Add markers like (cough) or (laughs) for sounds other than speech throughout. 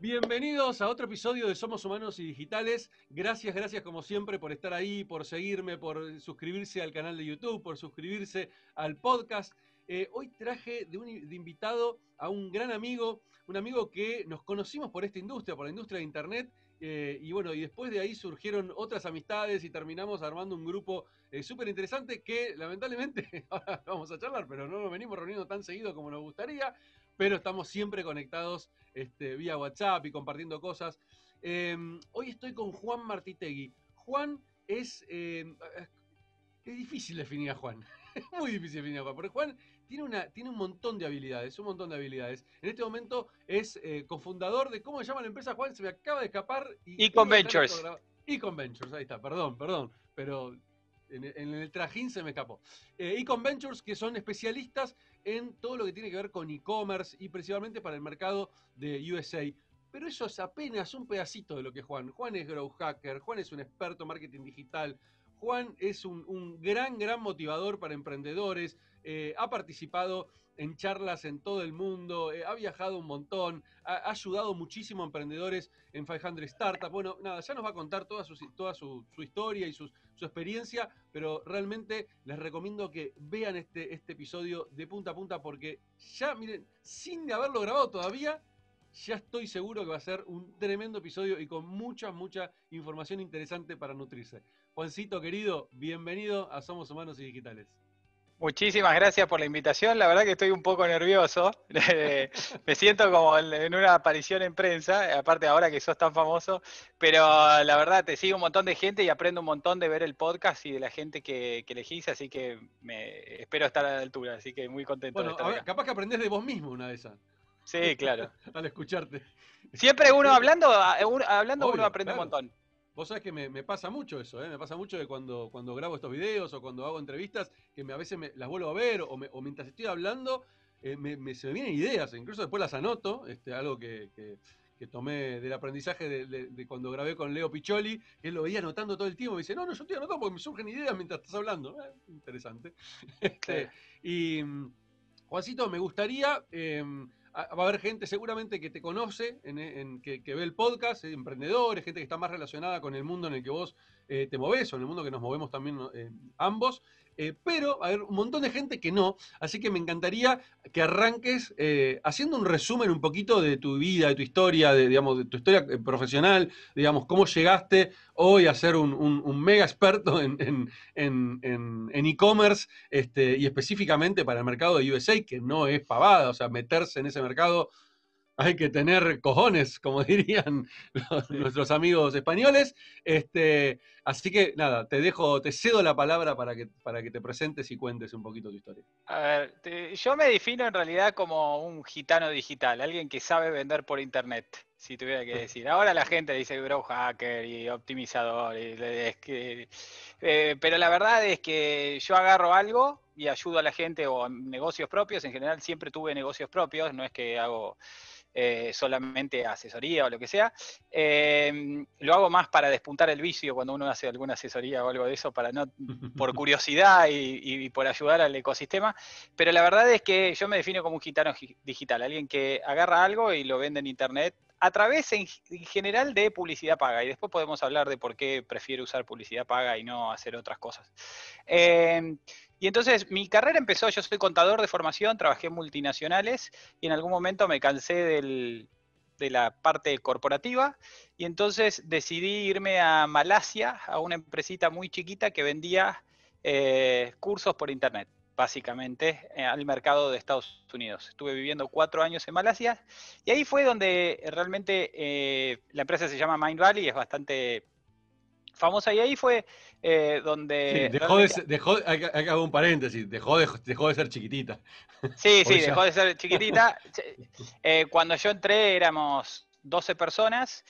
Bienvenidos a otro episodio de Somos Humanos y Digitales. Gracias, gracias como siempre por estar ahí, por seguirme, por suscribirse al canal de YouTube, por suscribirse al podcast. Eh, hoy traje de, un, invitado a un gran amigo, un amigo que nos conocimos por esta industria, por la industria de Internet, eh, y bueno, y después de ahí surgieron otras amistades y terminamos armando un grupo eh, súper interesante que lamentablemente (laughs) ahora vamos a charlar, pero no nos venimos reuniendo tan seguido como nos gustaría, pero estamos siempre conectados este, vía WhatsApp y compartiendo cosas. Em, hoy estoy con Juan Martitegui. Juan es... Em, es difícil definir a Juan. (laughs) Es muy difícil definir a Juan, porque Juan tiene, una, tiene un montón de habilidades, un montón de habilidades. En este momento es eh, cofundador de, ¿cómo se llama la empresa, Juan? Se me acaba de escapar. Y Ventures. Econ Ventures, ahí está, perdón, perdón, pero en, el trajín se me escapó. Eh, Econ Ventures, que son especialistas en todo lo que tiene que ver con e-commerce y principalmente para el mercado de USA. Pero eso es apenas un pedacito de lo que Juan. Juan es Grow Hacker, Juan es un experto en marketing digital, Juan es un, gran, gran motivador para emprendedores, eh, ha participado en charlas en todo el mundo, eh, ha viajado un montón, ha, ayudado muchísimo a emprendedores en 500 Startups. Bueno, nada, ya nos va a contar toda su, toda su, historia y su experiencia, pero realmente les recomiendo que vean este, este episodio de punta a punta porque ya, miren, sin haberlo grabado todavía, ya estoy seguro que va a ser un tremendo episodio y con mucha, mucha información interesante para nutrirse. Juancito querido, bienvenido a Somos Humanos y Digitales. Muchísimas gracias por la invitación. La verdad que estoy un poco nervioso. (laughs) Me siento como en una aparición en prensa, aparte ahora que sos tan famoso. Pero la verdad, te sigo un montón de gente y aprendo un montón de ver el podcast y de la gente que, elegís, así que me espero estar a la altura. Así que muy contento. Bueno, capaz que aprendés de vos mismo una de esas. Sí, claro. (laughs) Al escucharte. Siempre uno (laughs) hablando, hablando uno aprende un montón. Vos sabés que me, pasa mucho eso, ¿eh? me pasa mucho que cuando, cuando grabo estos videos o cuando hago entrevistas, que a veces me, las vuelvo a ver o, mientras estoy hablando, eh, me, se me vienen ideas, incluso después las anoto, este, algo que, tomé del aprendizaje de, cuando grabé con Leo Picholi, que él lo veía anotando todo el tiempo, y dice, no, no, yo estoy anotando porque me surgen ideas mientras estás hablando. Eh, interesante. (laughs) Este, y mm, Juancito, me gustaría em, va a haber gente seguramente que te conoce, en, que, ve el podcast, eh, emprendedores, gente que está más relacionada con el mundo en el que vos eh, te moves o en el mundo que nos movemos también eh, ambos. Eh, pero haber un montón de gente que no, así que me encantaría que arranques eh, haciendo un resumen un poquito de tu vida, de tu historia, de, digamos, de tu historia eh, profesional, digamos, cómo llegaste hoy a ser un, mega experto en e-commerce este, y específicamente para el mercado de USA, que no es pavada, o sea, meterse en ese mercado hay que tener cojones, como (laughs) dirían nuestros amigos españoles. Este, así que nada, te dejo, te cedo la palabra para que, para que te presentes y cuentes un poquito tu historia. A ver, yo me defino en realidad como un gitano digital, alguien que sabe vender por internet, si tuviera que decir. Ahora la gente dice grow hacker y optimizador, eh, pero la verdad es que yo agarro algo y ayudo a la gente o negocios propios, en general siempre tuve negocios propios, no es que hago eh, solamente asesoría o lo que sea. Em, lo hago más para despuntar el vicio cuando uno hace alguna asesoría o algo de eso, para no, por (laughs) curiosidad y, por ayudar al ecosistema. Pero la verdad es que yo me defino como un gitano digital, alguien que agarra algo y lo vende en internet a través en, general de publicidad paga. Y después podemos hablar de por qué prefiero usar publicidad paga y no hacer otras cosas. Em, y entonces mi carrera empezó, yo soy contador de formación, trabajé en multinacionales y en algún momento me cansé de la parte corporativa y entonces decidí irme a Malasia, a una empresita muy chiquita que vendía eh, cursos por internet básicamente, eh, al mercado de Estados Unidos. Estuve viviendo cuatro años en Malasia y ahí fue donde realmente eh, la empresa se llama Mind Valley, es bastante famosa y ahí fue eh, donde... dejó, de, dejó que un paréntesis, dejó de, dejó de ser chiquitita. Sí, (laughs) sí, dejó de ser chiquitita. (laughs) cuando yo entré éramos 12 personas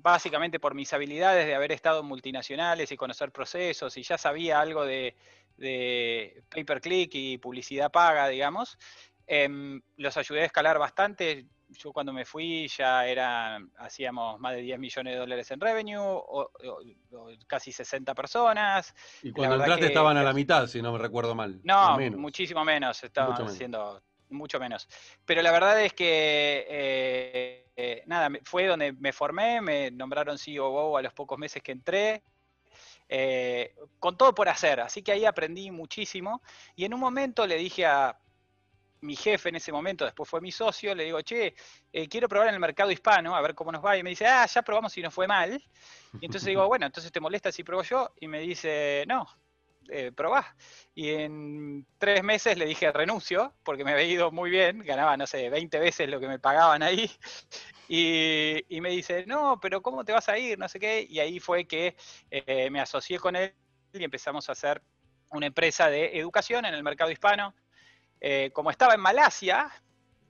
básicamente por mis habilidades de haber estado en multinacionales y conocer procesos y ya sabía algo de, de pay per click y publicidad paga, digamos, em, los ayudé a escalar bastante. Yo cuando me fui ya era, hacíamos más de 10 millones de dólares en revenue, o, casi 60 personas. Y cuando entraste estaban a la mitad, si no me recuerdo mal. No, muchísimo menos, estaban haciendo mucho menos. Pero la verdad es que, eh, eh, nada, fue donde me formé, me nombraron CEO a los pocos meses que entré. Eh, con todo por hacer, así que ahí aprendí muchísimo y en un momento le dije a mi jefe en ese momento, después fue mi socio, le digo, che, quiero probar en el mercado hispano, a ver cómo nos va, y me dice, ah, ya probamos y nos fue mal, y entonces digo, (laughs) bueno, entonces te molesta si pruebo yo, y me dice, no, eh, probá. Y en tres meses le dije renuncio, porque me había ido muy bien, ganaba, no sé, 20 veces lo que me pagaban ahí. (laughs) Y, me dice, no, pero ¿cómo te vas a ir? No sé qué. Y ahí fue que eh, me asocié con él y empezamos a hacer una empresa de educación en el mercado hispano. Eh, como estaba en Malasia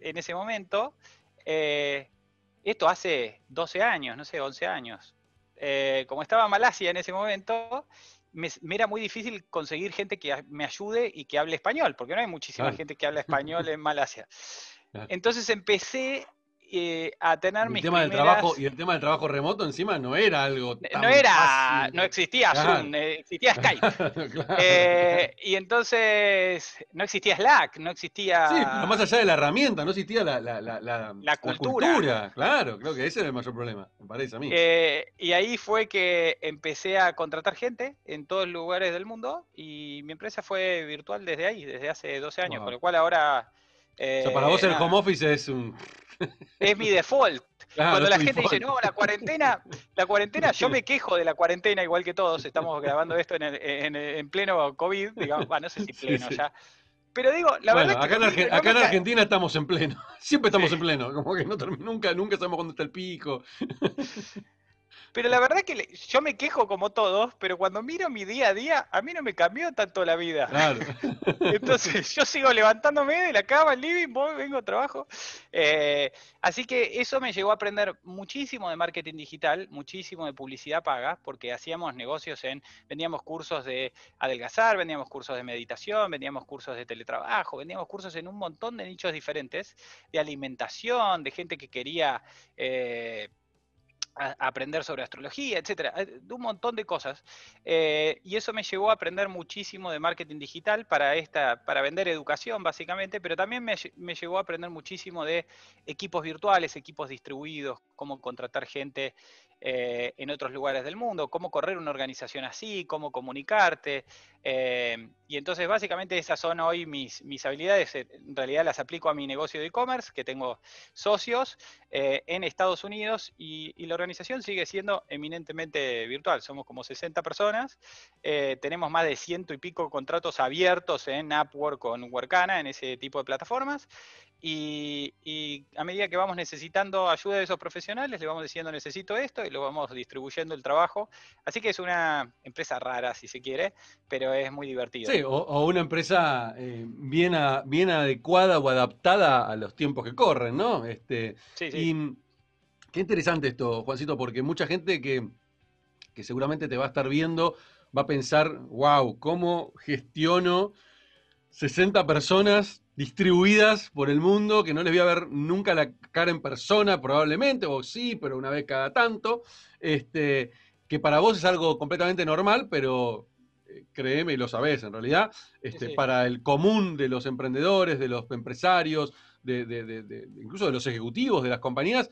en ese momento, eh, esto hace 12 años, no sé, 11 años. como estaba en Malasia en ese momento, me, era muy difícil conseguir gente que me ayude y que hable español, porque no hay muchísima gente que habla español en (laughs) Malasia. Entonces empecé eh, a tener mis tema del trabajo Y el tema del trabajo remoto encima no era algo tan No era, no existía Zoom, eh, existía (laughs) Skype. Eh, y entonces no existía Slack, no existía... Sí, pero más allá de la herramienta, no existía la, la, la, la cultura. Claro, creo que ese era el mayor problema, me parece a mí. y ahí fue que empecé a contratar gente en todos los lugares del mundo y mi empresa fue virtual desde ahí, desde hace 12 años, con lo cual ahora... o sea, para vos el home office es un (laughs) es mi default. Cuando la gente dice, no, la cuarentena, la cuarentena, yo me (laughs) quejo de la cuarentena igual que todos, estamos grabando esto en, pleno COVID, digamos, bueno, no sé si pleno ya. Pero digo, la verdad acá, en, acá en Argentina estamos en pleno, (laughs) siempre estamos en pleno, como que no, nunca, nunca sabemos cuándo está el pico. Pero la verdad que yo me quejo como todos, pero cuando miro mi día a día, a mí no me cambió tanto la vida. Claro. (laughs) Entonces yo sigo levantándome de la cama, el living, voy, vengo, trabajo. Eh, así que eso me llevó a aprender muchísimo de marketing digital, muchísimo de publicidad paga, porque hacíamos negocios en, vendíamos cursos de adelgazar, vendíamos cursos de meditación, vendíamos cursos de teletrabajo, vendíamos cursos en un montón de nichos diferentes, de alimentación, de gente que quería... Eh, aprender sobre astrología, etcétera, eh, de un montón de cosas. Eh, y eso me llevó a aprender muchísimo de marketing digital para, esta, para vender educación, básicamente, pero también me, me llevó a aprender muchísimo de equipos virtuales, equipos distribuidos, cómo contratar gente eh, en otros lugares del mundo, cómo correr una organización así, cómo comunicarte. Y entonces básicamente esas son hoy mis, mis habilidades. Eh, en realidad las aplico a mi negocio de e-commerce, que tengo socios en Estados Unidos y, la organización sigue siendo eminentemente virtual. Somos como 60 personas, tenemos más de ciento y pico contratos abiertos en Upwork con Workana, en ese tipo de plataformas. Y, a medida que vamos necesitando ayuda de esos profesionales, le vamos diciendo necesito esto y lo vamos distribuyendo el trabajo. Así que es una empresa rara, si se quiere, pero es muy divertido. Sí, o, una empresa eh, bien, bien adecuada o adaptada a los tiempos que corren, ¿no? Este, sí, sí. Y qué interesante esto, Juancito, porque mucha gente que, que seguramente te va a estar viendo va a pensar, wow, ¿cómo gestiono 60 personas distribuidas por el mundo, que no les voy a ver nunca la cara en persona, probablemente, o sí, pero una vez cada tanto, este, que para vos es algo completamente normal, pero eh, créeme y lo sabés en realidad, este, para el común de los emprendedores, de los empresarios, de, incluso de los ejecutivos de las compañías,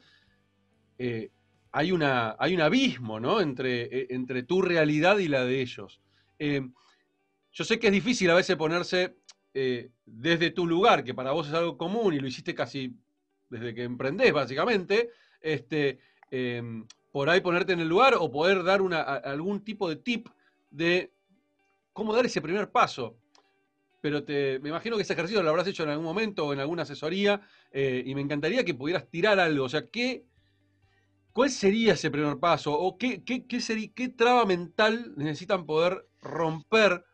eh, hay, una, hay un abismo ¿no? entre, eh, entre tu realidad y la de ellos. yo sé que es difícil a veces ponerse eh, desde tu lugar, que para vos es algo común y lo hiciste casi desde que emprendés, básicamente, este, em, por ahí ponerte en el lugar o poder dar una, algún tipo de tip de cómo dar ese primer paso. Pero te, me imagino que ese ejercicio lo habrás hecho en algún momento o en alguna asesoría eh, y me encantaría que pudieras tirar algo. O sea, ¿qué, ¿cuál sería ese primer paso? ¿O qué, qué, qué, sería, qué traba mental necesitan poder romper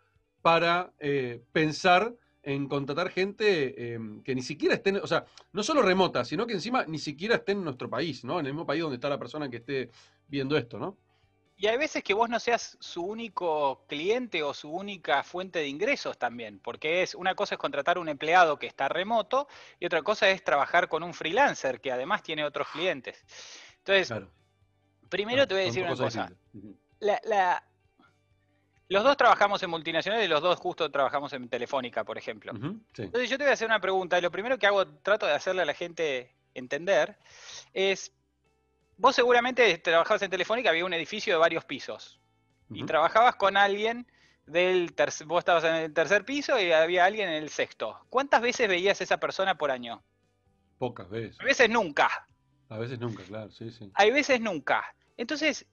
para eh, pensar en contratar gente em, que ni siquiera estén, o sea, no solo remota, sino que encima ni siquiera esté en nuestro país, ¿no? En el mismo país donde está la persona que esté viendo esto, ¿no? Y hay veces que vos no seas su único cliente o su única fuente de ingresos también, porque es una cosa es contratar un empleado que está remoto y otra cosa es trabajar con un freelancer que además tiene otros clientes. Entonces, primero te voy a decir una cosa. La, Los dos trabajamos en multinacionales y los dos justo trabajamos en Telefónica, por ejemplo. Entonces yo te voy a hacer una pregunta y lo primero que hago, trato de hacerle a la gente entender, es, vos seguramente trabajabas en Telefónica, había un edificio de varios pisos y trabajabas con alguien del tercer, vos estabas en el tercer piso y había alguien en el sexto. ¿Cuántas veces veías a esa persona por año? Pocas veces. A veces nunca. A veces nunca, claro, sí, sí. Hay veces nunca. Entonces,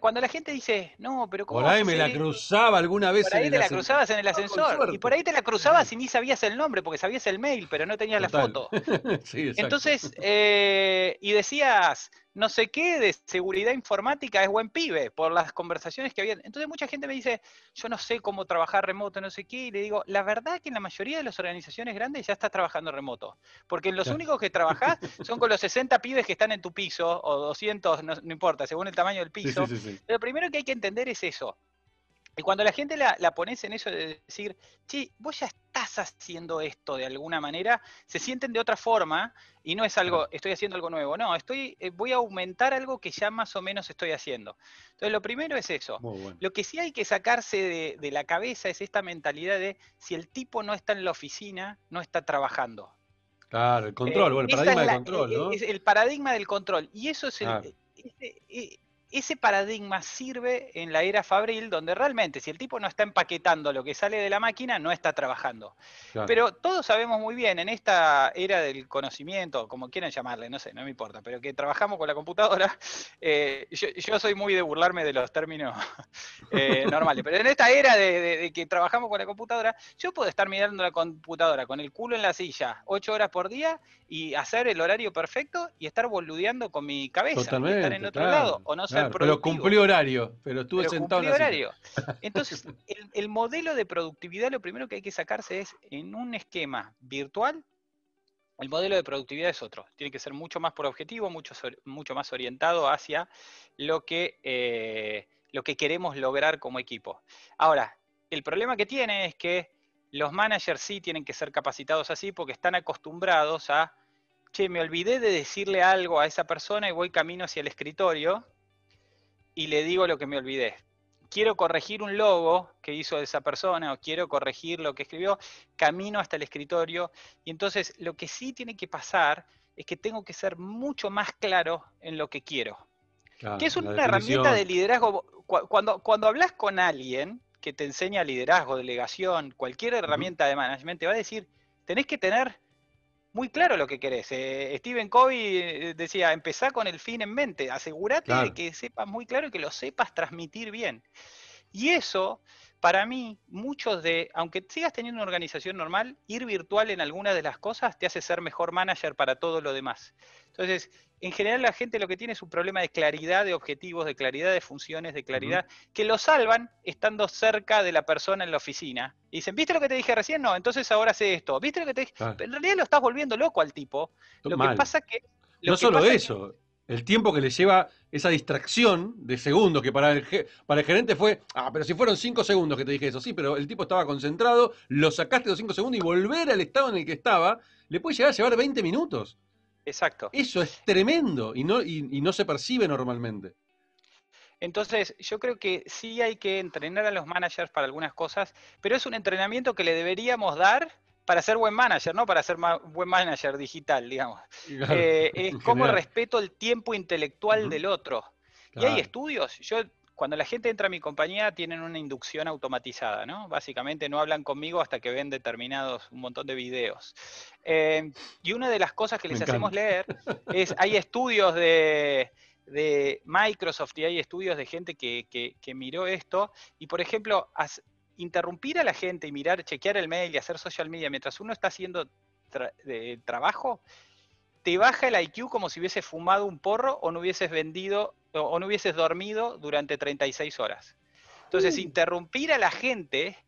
cuando la gente dice, no, pero ¿cómo Por ahí me la cruzaba alguna vez por ahí te la cruzabas en el ascensor. Y por ahí te la cruzabas y ni sabías el nombre, porque sabías el mail, pero no tenías la foto. (laughs) sí, Entonces, eh, y decías, no sé qué de seguridad informática es buen pibe, por las conversaciones que había. Entonces mucha gente me dice, yo no sé cómo trabajar remoto, no sé qué, y le digo, la verdad que en la mayoría de las organizaciones grandes ya estás trabajando remoto, porque los únicos que trabajás son con los 60 pibes que están en tu piso, o 200, no, importa, según el tamaño del piso. Pero lo primero que hay que entender es eso, y cuando la gente la, pones en eso de decir, che, vos ya estás haciendo esto de alguna manera, se sienten de otra forma y no es algo, estoy haciendo algo nuevo, no, estoy, eh, voy a aumentar algo que ya más o menos estoy haciendo. Entonces, lo primero es eso. Lo que sí hay que sacarse de, la cabeza es esta mentalidad de si el tipo no está en la oficina, no está trabajando. Claro, el control, bueno, el paradigma del control, ¿no? Es el paradigma del control. Y eso es el, eh, ese paradigma sirve en la era Fabril, donde realmente si el tipo no está empaquetando lo que sale de la máquina, no está trabajando. Pero todos sabemos muy bien, en esta era del conocimiento, como quieran llamarle, no sé, no me importa, pero que trabajamos con la computadora, (laughs) eh, yo, soy muy de burlarme de los términos (laughs) eh, normales, pero en esta era de, que trabajamos con la computadora, yo puedo estar mirando la computadora con el culo en la silla ocho horas por día y hacer el horario perfecto y estar boludeando con mi cabeza, estar en otro lado, o no sé pero cumplí horario, pero estuve sentado en horario. Entonces, el, modelo de productividad, lo primero que hay que sacarse es en un esquema virtual, el modelo de productividad es otro. Tiene que ser mucho más por objetivo, mucho, mucho más orientado hacia lo que, eh, lo que queremos lograr como equipo. Ahora, el problema que tiene es que los managers sí tienen que ser capacitados así porque están acostumbrados a, che, me olvidé de decirle algo a esa persona y voy camino hacia el escritorio y le digo lo que me olvidé. Quiero corregir un logo que hizo esa persona o quiero corregir lo que escribió, camino hasta el escritorio y entonces lo que sí tiene que pasar es que tengo que ser mucho más claro en lo que quiero. que es una herramienta de liderazgo. Cuando, cuando hablas con alguien que te enseña liderazgo, delegación, cualquier herramienta de management, te va a decir, tenés que tener muy claro lo que querés. Eh, Stephen Covey eh, decía, empezá con el fin en mente, asegúrate de que sepas muy claro y que lo sepas transmitir bien. Y eso, para mí, muchos de, aunque sigas teniendo una organización normal, ir virtual en alguna de las cosas te hace ser mejor manager para todo lo demás. Entonces, en general la gente lo que tiene es un problema de claridad de objetivos, de claridad de funciones, de claridad, que lo salvan estando cerca de la persona en la oficina. Y dicen, ¿viste lo que te dije recién? No, entonces ahora sé esto. ¿Viste lo que te dije? En realidad lo estás volviendo loco al tipo. Lo que pasa que... no solo eso, el tiempo que le lleva esa distracción de segundos, que para el, para el gerente fue, ah, pero si fueron cinco segundos que te dije eso, sí, pero el tipo estaba concentrado, lo sacaste los cinco segundos y volver al estado en el que estaba, le puede llegar a llevar 20 minutos. Exacto. Eso es tremendo y no, y, no se percibe normalmente. Entonces, yo creo que sí hay que entrenar a los managers para algunas cosas, pero es un entrenamiento que le deberíamos dar para ser buen manager, no para ser buen manager digital, digamos. (laughs) Eh, es como respeto el tiempo intelectual del otro. Y hay estudios, yo cuando la gente entra a mi compañía tienen una inducción automatizada, ¿no? Básicamente no hablan conmigo hasta que ven determinados, un montón de videos. Eh, y una de las cosas que les hacemos leer (laughs) es, hay estudios de, Microsoft y hay estudios de gente que, miró esto, y por ejemplo, interrumpir a la gente y mirar, chequear el mail y hacer social media mientras uno está haciendo trabajo, te baja el IQ como si hubieses fumado un porro o no hubieses vendido o, no hubieses dormido durante 36 horas. Entonces, uh. interrumpir a la gente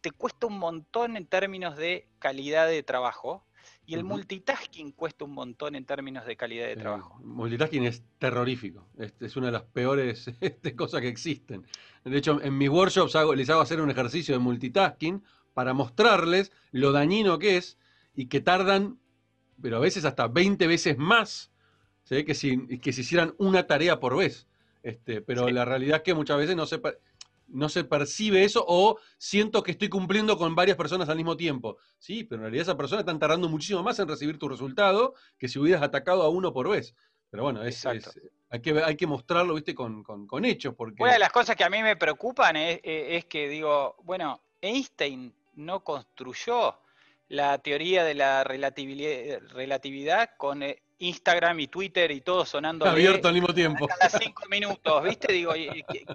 te cuesta un montón en términos de calidad de trabajo y el multitasking cuesta un montón en términos de calidad de trabajo. multitasking es terrorífico, es, una de las peores (laughs) este, cosas que existen. De hecho, en mis workshops les hago hacer un ejercicio de multitasking para mostrarles lo dañino que es y que tardan pero a veces hasta 20 veces más que, si, que si hicieran una tarea por vez. Este, pero la realidad es que muchas veces no se... no se percibe eso o siento que estoy cumpliendo con varias personas al mismo tiempo. Sí, pero en realidad esa persona está tardando muchísimo más en recibir tu resultado que si hubieras atacado a uno por vez. Pero bueno, es, hay, que, hay que mostrarlo, viste, con, hechos. Porque... Una de las cosas que a mí me preocupan es, que digo, bueno, Einstein no construyó la teoría de la relatividad con eh, Instagram y Twitter y todo sonando abierto al mismo tiempo. Cada cinco minutos, ¿viste? Digo,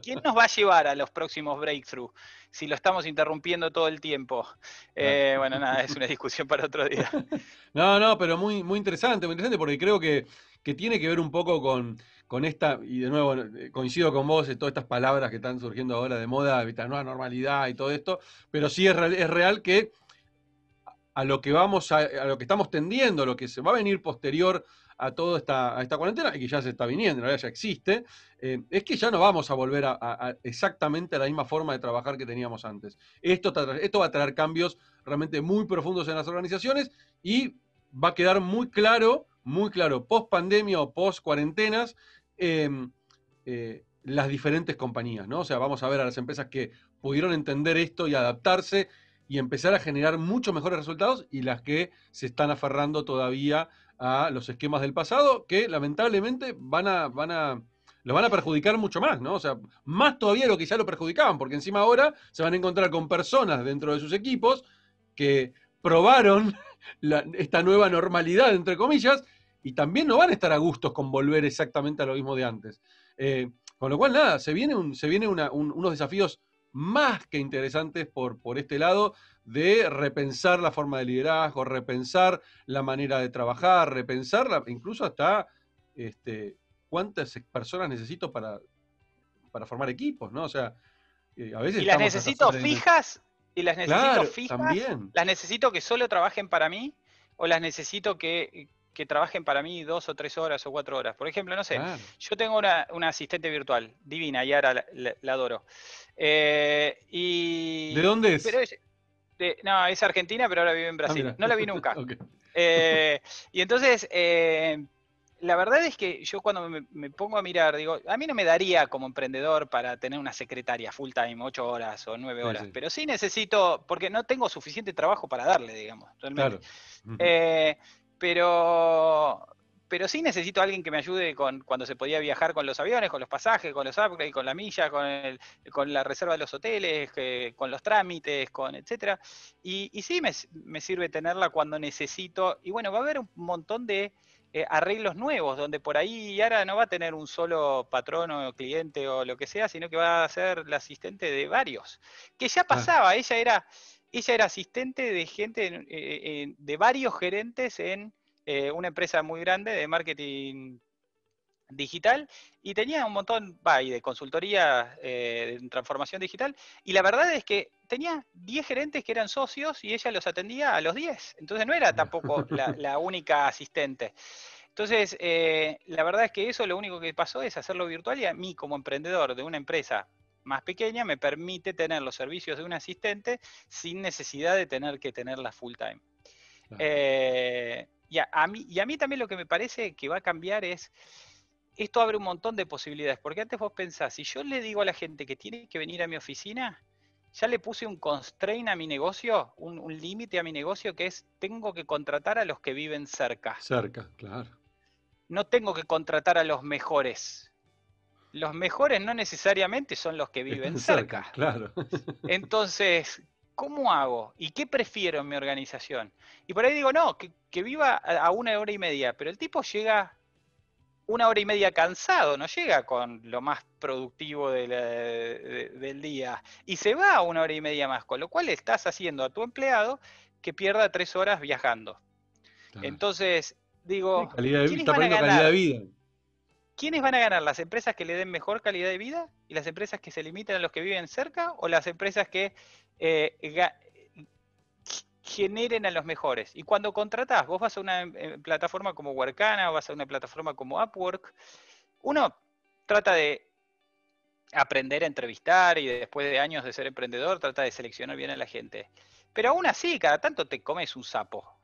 ¿quién nos va a llevar a los próximos breakthroughs si lo estamos interrumpiendo todo el tiempo? Eh, bueno, nada, es una discusión para otro día. (laughs) No, no, pero muy, muy interesante, muy interesante porque creo que, que tiene que ver un poco con, con esta, y de nuevo eh, coincido con vos, en todas estas palabras que están surgiendo ahora de moda, esta nueva normalidad y todo esto, pero sí es real, es real que a lo que vamos a, lo que estamos tendiendo, lo que se va a venir posterior a toda esta, esta cuarentena, y que ya se está viniendo, ya existe, eh, es que ya no vamos a volver a, exactamente a la misma forma de trabajar que teníamos antes. Esto, esto va a traer cambios realmente muy profundos en las organizaciones y va a quedar muy claro, muy claro, post pandemia o post cuarentenas, em, eh, las diferentes compañías, ¿no? O sea, vamos a ver a las empresas que pudieron entender esto y adaptarse y empezar a generar mucho mejores resultados y las que se están aferrando todavía a los esquemas del pasado que lamentablemente van a, van a, lo van a perjudicar mucho más, ¿no? O sea, más todavía lo que ya lo perjudicaban, porque encima ahora se van a encontrar con personas dentro de sus equipos que probaron (laughs) esta nueva normalidad, entre comillas, y también no van a estar a gustos con volver exactamente a lo mismo de antes. Eh, con lo cual, nada, se viene, un, se unos desafíos más que interesantes por, por este lado de repensar la forma de liderazgo, repensar la manera de trabajar, repensar incluso hasta este, cuántas personas necesito para, para formar equipos, ¿no? O sea, eh, a veces... ¿Y las necesito fijas? ¿Y las necesito fijas? También. ¿Las necesito que solo trabajen para mí? ¿O las necesito que, que trabajen para mí dos o tres horas o cuatro horas. Por ejemplo, no sé, yo tengo una, asistente virtual, divina, y ahora la, adoro. Eh, y, ¿De dónde es? no, es argentina, pero ahora vive en ah, Brasil. no la vi nunca. (laughs) Eh, y entonces, eh, la verdad es que yo cuando me, pongo a mirar, digo, a mí no me daría como emprendedor para tener una secretaria full time, ocho horas o nueve horas, pero sí necesito, porque no tengo suficiente trabajo para darle, digamos, realmente. Claro pero, pero sí necesito a alguien que me ayude con cuando se podía viajar con los aviones, con los pasajes, con los upgrades, con la milla, con, el, con la reserva de los hoteles, con los trámites, con etcétera. Y, y sí me, me, sirve tenerla cuando necesito. Y bueno, va a haber un montón de eh, arreglos nuevos, donde por ahí Yara no va a tener un solo patrón o cliente o lo que sea, sino que va a ser la asistente de varios. Que ya pasaba, ella era ella era asistente de gente, eh, eh, de varios gerentes en eh, una empresa muy grande de marketing digital y tenía un montón de consultoría de transformación digital y la verdad es que tenía 10 gerentes que eran socios y ella los atendía a los 10. Entonces no era tampoco (laughs) la, única asistente. Entonces, la verdad es que eso lo único que pasó es hacerlo virtual y a mí como emprendedor de una empresa más pequeña me permite tener los servicios de un asistente sin necesidad de tener que tenerla full time. Eh, y, a, mí, y a mí también lo que me parece que va a cambiar es, esto abre un montón de posibilidades, porque antes vos pensás, si yo le digo a la gente que tiene que venir a mi oficina, ya le puse un constraint a mi negocio, un, un límite a mi negocio que es, tengo que contratar a los que viven cerca. Cerca, claro. No tengo que contratar a los mejores los mejores no necesariamente son los que viven (laughs) cerca. Claro. Entonces, ¿cómo hago? ¿Y qué prefiero en mi organización? Y por ahí digo, no, que, viva a una hora y media, pero el tipo llega una hora y media cansado, no llega con lo más productivo del día y se va a una hora y media más, con lo cual estás haciendo a tu empleado que pierda tres horas viajando. Entonces, digo, calidad de, está calidad de vida. ¿Quiénes van a ganar? ¿Las empresas que le den mejor calidad de vida? ¿Y las empresas que se limiten a los que viven cerca? ¿O las empresas que eh, generen a los mejores? Y cuando contratás, vos vas a una eh, plataforma como Workana o vas a una plataforma como Upwork, uno trata de aprender a entrevistar y después de años de ser emprendedor trata de seleccionar bien a la gente. Pero aún así, cada tanto te comes un sapo.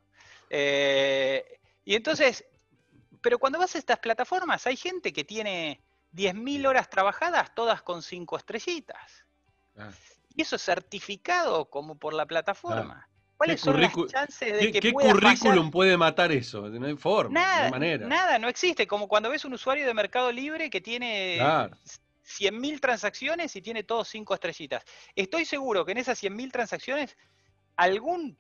Eh, y entonces pero cuando vas a estas plataformas hay gente que tiene 10.000 horas trabajadas, todas con cinco estrellitas. Y eso es certificado como por la plataforma. ¿Cuáles son las chances de que ¿qué currículum puede matar eso? No hay forma, nada, no hay manera. Nada, no existe. Como cuando ves un usuario de Mercado Libre que tiene 100.000 transacciones y tiene todos cinco estrellitas. Estoy seguro que en esas 100.000 transacciones algún,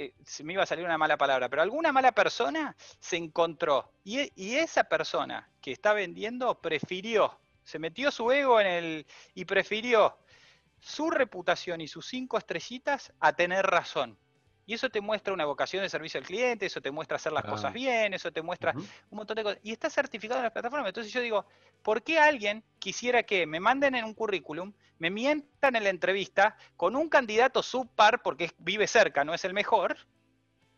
eh, se me iba a salir una mala palabra, pero alguna mala persona se encontró y, y, esa persona que está vendiendo prefirió, se metió su ego en el y prefirió su reputación y sus cinco estrellitas a tener razón. Y eso te muestra una vocación de servicio al cliente, eso te muestra hacer las cosas bien, eso te muestra un montón de cosas. Y está certificado en la plataforma. Entonces yo digo, ¿por qué alguien quisiera que me manden en un currículum, me mientan en la entrevista con un candidato subpar porque vive cerca, no es el mejor?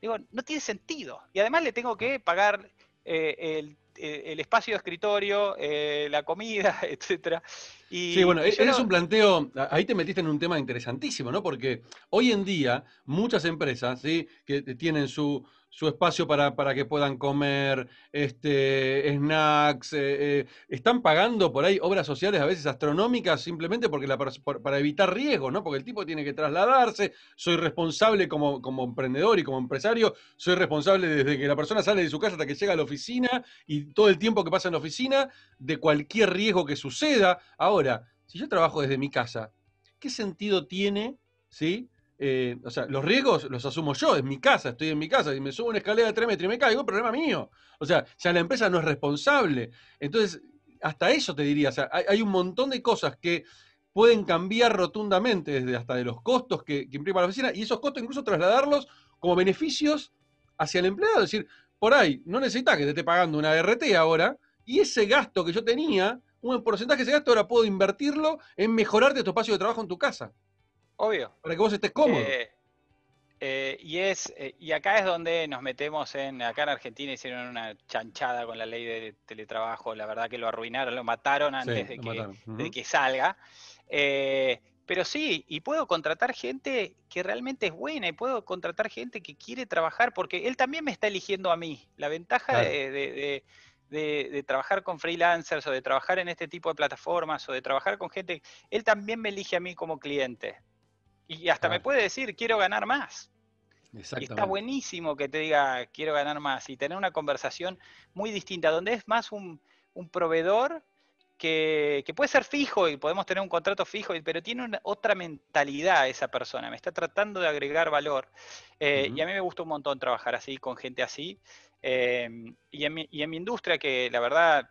Digo, no tiene sentido. Y además le tengo que pagar eh, el el espacio de escritorio, eh, la comida, (laughs) etcétera. Y, sí, bueno, es un planteo, ahí te metiste en un tema interesantísimo, ¿no? Porque hoy en día muchas empresas, ¿sí? Que tienen su, su espacio para, para, que puedan comer, este, snacks, eh, eh, están pagando por ahí obras sociales a veces astronómicas simplemente porque la, para evitar riesgos, ¿no? Porque el tipo tiene que trasladarse, soy responsable como, como emprendedor y como empresario, soy responsable desde que la persona sale de su casa hasta que llega a la oficina y todo el tiempo que pasa en la oficina de cualquier riesgo que suceda. Ahora, si yo trabajo desde mi casa, ¿qué sentido tiene, ¿sí? Eh, o sea, los riesgos los asumo yo, en mi casa, estoy en mi casa, y me subo una escalera de 3 metros y me caigo, problema mío. O sea, ya la empresa no es responsable. Entonces, hasta eso te diría, o sea, hay, un montón de cosas que pueden cambiar rotundamente, desde hasta de los costos que, imprima la oficina, y esos costos incluso trasladarlos como beneficios hacia el empleado. Es decir, por ahí, no necesitas que te esté pagando una RT ahora, y ese gasto que yo tenía, un porcentaje de ese gasto ahora puedo invertirlo en mejorarte tu espacio de trabajo en tu casa. Obvio. Para que vos estés cómodo. Eh, eh, y es eh, y acá es donde nos metemos en acá en Argentina hicieron una chanchada con la ley de teletrabajo la verdad que lo arruinaron lo mataron antes de, que, que, salga. Pero sí y puedo contratar gente que realmente es buena y puedo contratar gente que quiere trabajar porque él también me está eligiendo a mí. La ventaja de, de, trabajar con freelancers o de trabajar en este tipo de plataformas o de trabajar con gente él también me elige a mí como cliente y hasta me puede decir, quiero ganar más. Y está buenísimo que te diga, quiero ganar más y tener una conversación muy distinta, donde es más un, proveedor que, puede ser fijo y podemos tener un contrato fijo, pero tiene otra mentalidad esa persona, me está tratando de agregar valor. Eh, y a mí me gusta un montón trabajar así, con gente así. Em, y, en mi, y, en mi, industria, que la verdad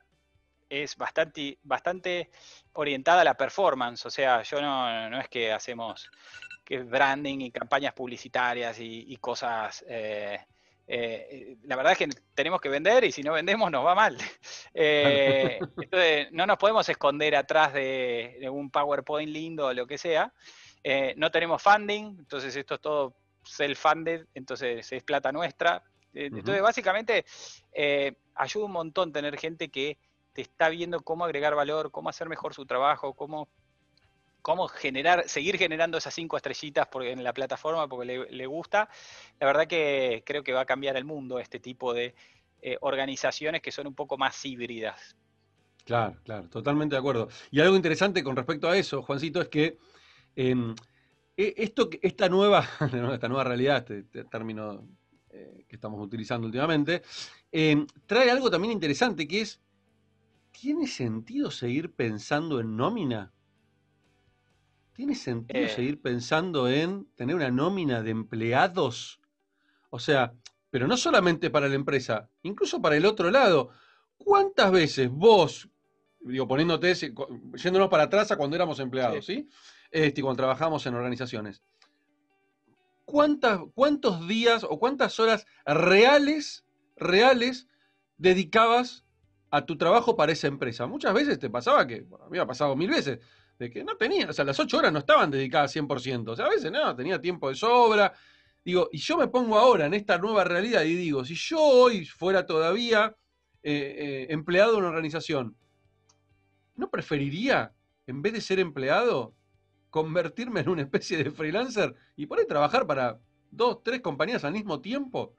es bastante, bastante orientada a la performance, o sea, yo no, no es que hacemos que branding y campañas publicitarias y, cosas. Eh, eh, la verdad es que tenemos que vender y si no vendemos nos va mal. (laughs) Eh, (laughs) entonces, no nos podemos esconder atrás de, un PowerPoint lindo o lo que sea. no tenemos funding, entonces esto es todo self-funded, entonces es plata nuestra. Entonces, básicamente, ayuda un montón tener gente que te está viendo cómo agregar valor, cómo hacer mejor su trabajo, cómo cómo generar, seguir generando esas cinco estrellitas porque, en la plataforma porque le, gusta, la verdad que creo que va a cambiar el mundo este tipo de eh, organizaciones que son un poco más híbridas. Claro, claro, totalmente de acuerdo. Y algo interesante con respecto a eso, Juancito, es que em, e, esto, esta nueva, (laughs) esta nueva realidad, este, este término eh, que estamos utilizando últimamente, em, trae algo también interesante que es, ¿tiene sentido seguir pensando en nómina? ¿Tiene sentido eh. seguir pensando en tener una nómina de empleados? O sea, pero no solamente para la empresa, incluso para el otro lado. ¿Cuántas veces vos, digo, poniéndote, yéndonos para atrás a cuando éramos empleados, ¿sí? Este, cuando trabajamos en organizaciones. ¿Cuántas, ¿Cuántos días o cuántas horas reales, reales, dedicabas a tu trabajo para esa empresa? Muchas veces te pasaba que, bueno, a mí me ha pasado mil veces, de que no tenía, o sea, las ocho horas no estaban dedicadas 100%, o sea, a veces no, tenía tiempo de sobra. Digo, y yo me pongo ahora en esta nueva realidad y digo, si yo hoy fuera todavía eh, eh, empleado de una organización, ¿no preferiría, en vez de ser empleado, convertirme en una especie de freelancer y poder trabajar para dos, tres compañías al mismo tiempo?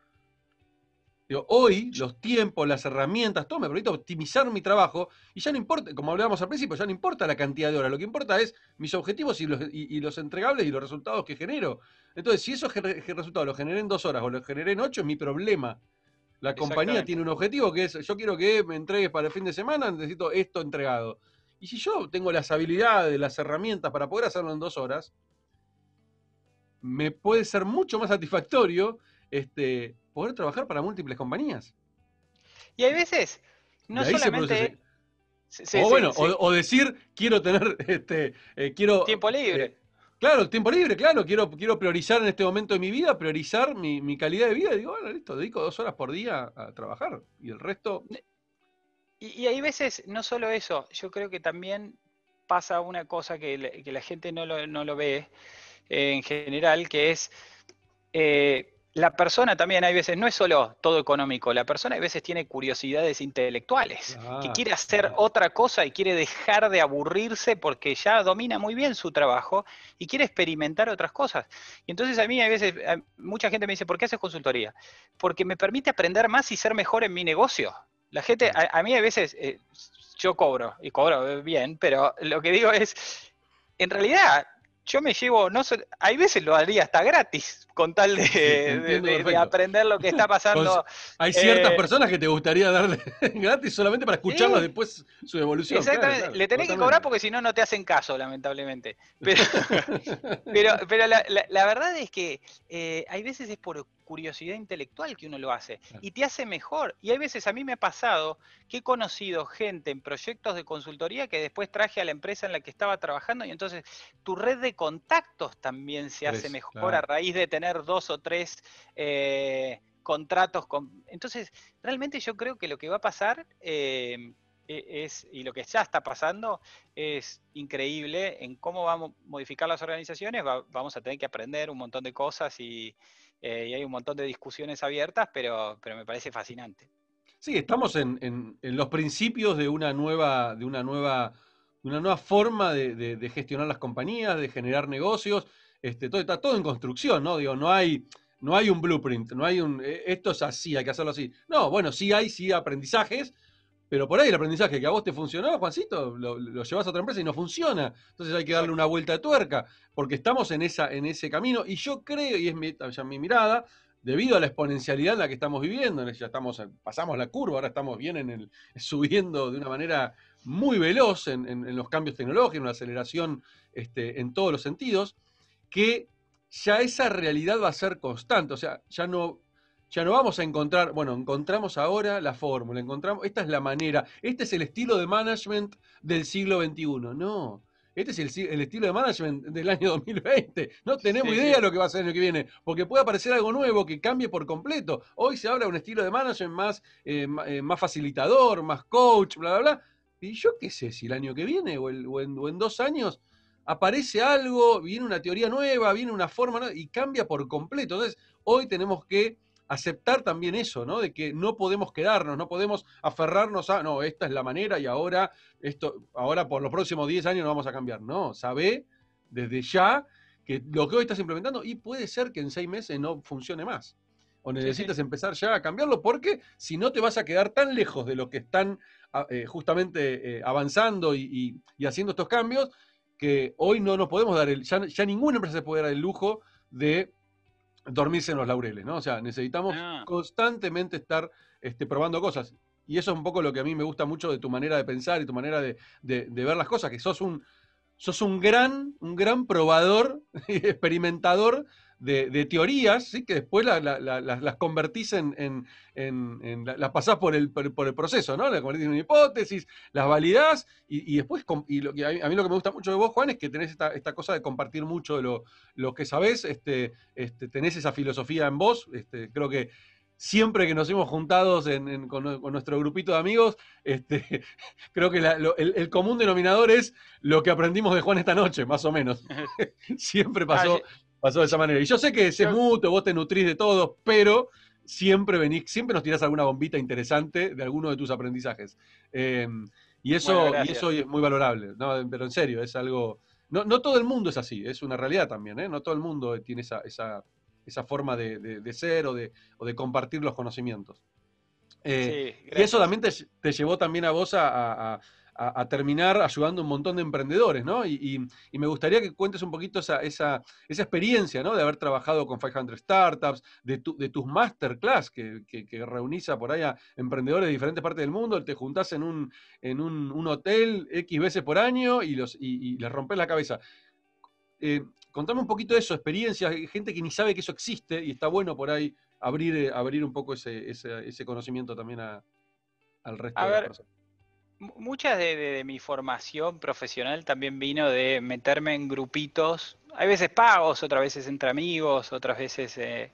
Digo, hoy los tiempos, las herramientas, todo me permite optimizar mi trabajo y ya no importa, como hablábamos al principio, ya no importa la cantidad de horas, lo que importa es mis objetivos y los, y, los entregables y los resultados que genero. Entonces, si esos resultados los generé en dos horas o los generé en ocho, es mi problema. La compañía tiene un objetivo que es, yo quiero que me entregues para el fin de semana, necesito esto entregado. Y si yo tengo las habilidades, las herramientas para poder hacerlo en dos horas, me puede ser mucho más satisfactorio este, poder trabajar para múltiples compañías. Y hay veces, no solamente... o bueno, o, decir, quiero tener, (laughs) este, eh, quiero... Tiempo libre. Eh, claro, tiempo libre, claro, quiero, quiero priorizar en este momento de mi vida, priorizar mi, mi calidad de vida. Y digo, bueno, listo, dedico dos horas por día a trabajar y el resto... Y, hay veces, no solo eso, yo creo que también pasa una cosa que, la gente no lo, ve eh, en general, que es eh, la persona también hay veces, no es solo todo económico, la persona a veces tiene curiosidades intelectuales, que ah, quiere hacer otra cosa y quiere dejar de aburrirse porque ya domina muy bien su trabajo y quiere experimentar otras cosas. Y entonces a mí a veces, mucha gente me dice, ¿por qué haces consultoría? Porque me permite aprender más y ser mejor en mi negocio. La gente, a, mí a veces, eh, yo cobro, y cobro bien, pero lo que digo es, en realidad, yo me llevo, no hay veces lo haría hasta gratis, con tal de, aprender lo que está (laughs) pasando. hay ciertas eh, personas que te gustaría darle (laughs) gratis solamente para escucharlas después su evolución. Exactamente, le tenés que cobrar porque si no, no te hacen caso, lamentablemente. Pero, (laughs) pero, pero la, verdad es que eh, hay veces es por curiosidad intelectual que uno lo hace y te hace mejor. Y hay veces a mí me ha pasado que he conocido gente en proyectos de consultoría que después traje a la empresa en la que estaba trabajando y entonces tu red de contactos también se hace mejor a raíz de tener dos o tres eh, contratos. Con... Entonces, realmente yo creo que lo que va a pasar... Eh, e, es, y lo que ya está pasando es increíble en cómo vamos a modificar las organizaciones. vamos a tener que aprender un montón de cosas y, eh, y hay un montón de discusiones abiertas, pero, pero me parece fascinante. Sí, estamos en, en, los principios de una nueva, de una nueva, una nueva forma de, gestionar las compañías, de generar negocios. Este, todo, está todo en construcción, ¿no? Digo, no hay, no hay un blueprint, no hay un eh, esto es así, hay que hacerlo así. No, bueno, sí hay, sí aprendizajes, pero por ahí el aprendizaje que a vos te funcionó, Juancito, lo, llevas a otra empresa y no funciona. Entonces hay que darle una vuelta de tuerca, porque estamos en, esa, en ese camino. Y yo creo, y es mi, mirada, debido a la exponencialidad en la que estamos viviendo, ya estamos, pasamos la curva, ahora estamos bien en el, subiendo de una manera muy veloz en, los cambios tecnológicos, una aceleración este, en todos los sentidos, que ya esa realidad va a ser constante. O sea, ya no ya no vamos a encontrar, bueno, encontramos ahora la fórmula, encontramos, esta es la manera, este es el estilo de management del siglo XXI. No, este es el, estilo de management del año 2020. No tenemos idea de lo que va a ser el año que viene, porque puede aparecer algo nuevo que cambie por completo. Hoy se habla de un estilo de management más, eh, eh, más facilitador, más coach, bla, bla, bla. Y yo qué sé si el año que viene o, en, dos años aparece algo, viene una teoría nueva, viene una forma nueva y cambia por completo. Entonces, hoy tenemos que aceptar también eso, ¿no? De que no podemos quedarnos, no podemos aferrarnos a, no, esta es la manera y ahora, esto, ahora por los próximos 10 años no vamos a cambiar. No, sabe desde ya que lo que hoy estás implementando y puede ser que en seis meses no funcione más. O necesitas empezar ya a cambiarlo porque si no te vas a quedar tan lejos de lo que están ah, eh, justamente eh, avanzando y, haciendo estos cambios que hoy no nos podemos dar el, ya, ya ninguna empresa se puede dar el lujo de dormirse en los laureles, ¿no? O sea, necesitamos ah. constantemente estar este, probando cosas. Y eso es un poco lo que a mí me gusta mucho de tu manera de pensar y tu manera de, ver las cosas, que sos un, sos un gran, un gran probador, (laughs) experimentador de, teorías, ¿sí? que después las convertís en, en, las pasás por el, por, el proceso, ¿no? Las convertís en una hipótesis, las validás, y, después, y a, mí, lo que me gusta mucho de vos, Juan, es que tenés esta, esta cosa de compartir mucho de lo, lo que sabés, este, este, tenés esa filosofía en vos, este, creo que siempre que nos hemos juntado con, nuestro grupito de amigos, este, (laughs) creo que el, común denominador es lo que aprendimos de Juan esta noche, más o menos. (laughs) (laughs) siempre pasó, ah, pasó de esa manera. Y yo sé que es mutuo, vos te nutrís de todo, pero siempre venís, siempre nos tirás alguna bombita interesante de alguno de tus aprendizajes. Em, y eso, y eso es muy valorable, pero en serio, es algo. No, no, todo el mundo es así, es una realidad también, ¿eh? No todo el mundo tiene esa, esa, esa forma de, de, ser o de, o de compartir los conocimientos. Eh, y eso también te, llevó también a vos a, terminar ayudando a un montón de emprendedores, ¿no? Y, me gustaría que cuentes un poquito esa, esa, experiencia, ¿no? De haber trabajado con 500 Startups, de, tus masterclass que, que, reunís por ahí a emprendedores de diferentes partes del mundo, te juntás en un, en un, hotel X veces por año y, los, y, les rompes la cabeza. Eh, contame un poquito de eso, experiencias, gente que ni sabe que eso existe y está bueno por ahí abrir, eh, abrir un poco ese, ese, conocimiento también al resto de las personas. Mucha de, mi formación profesional también vino de meterme en grupitos, hay veces pagos, otras veces entre amigos, otras veces eh,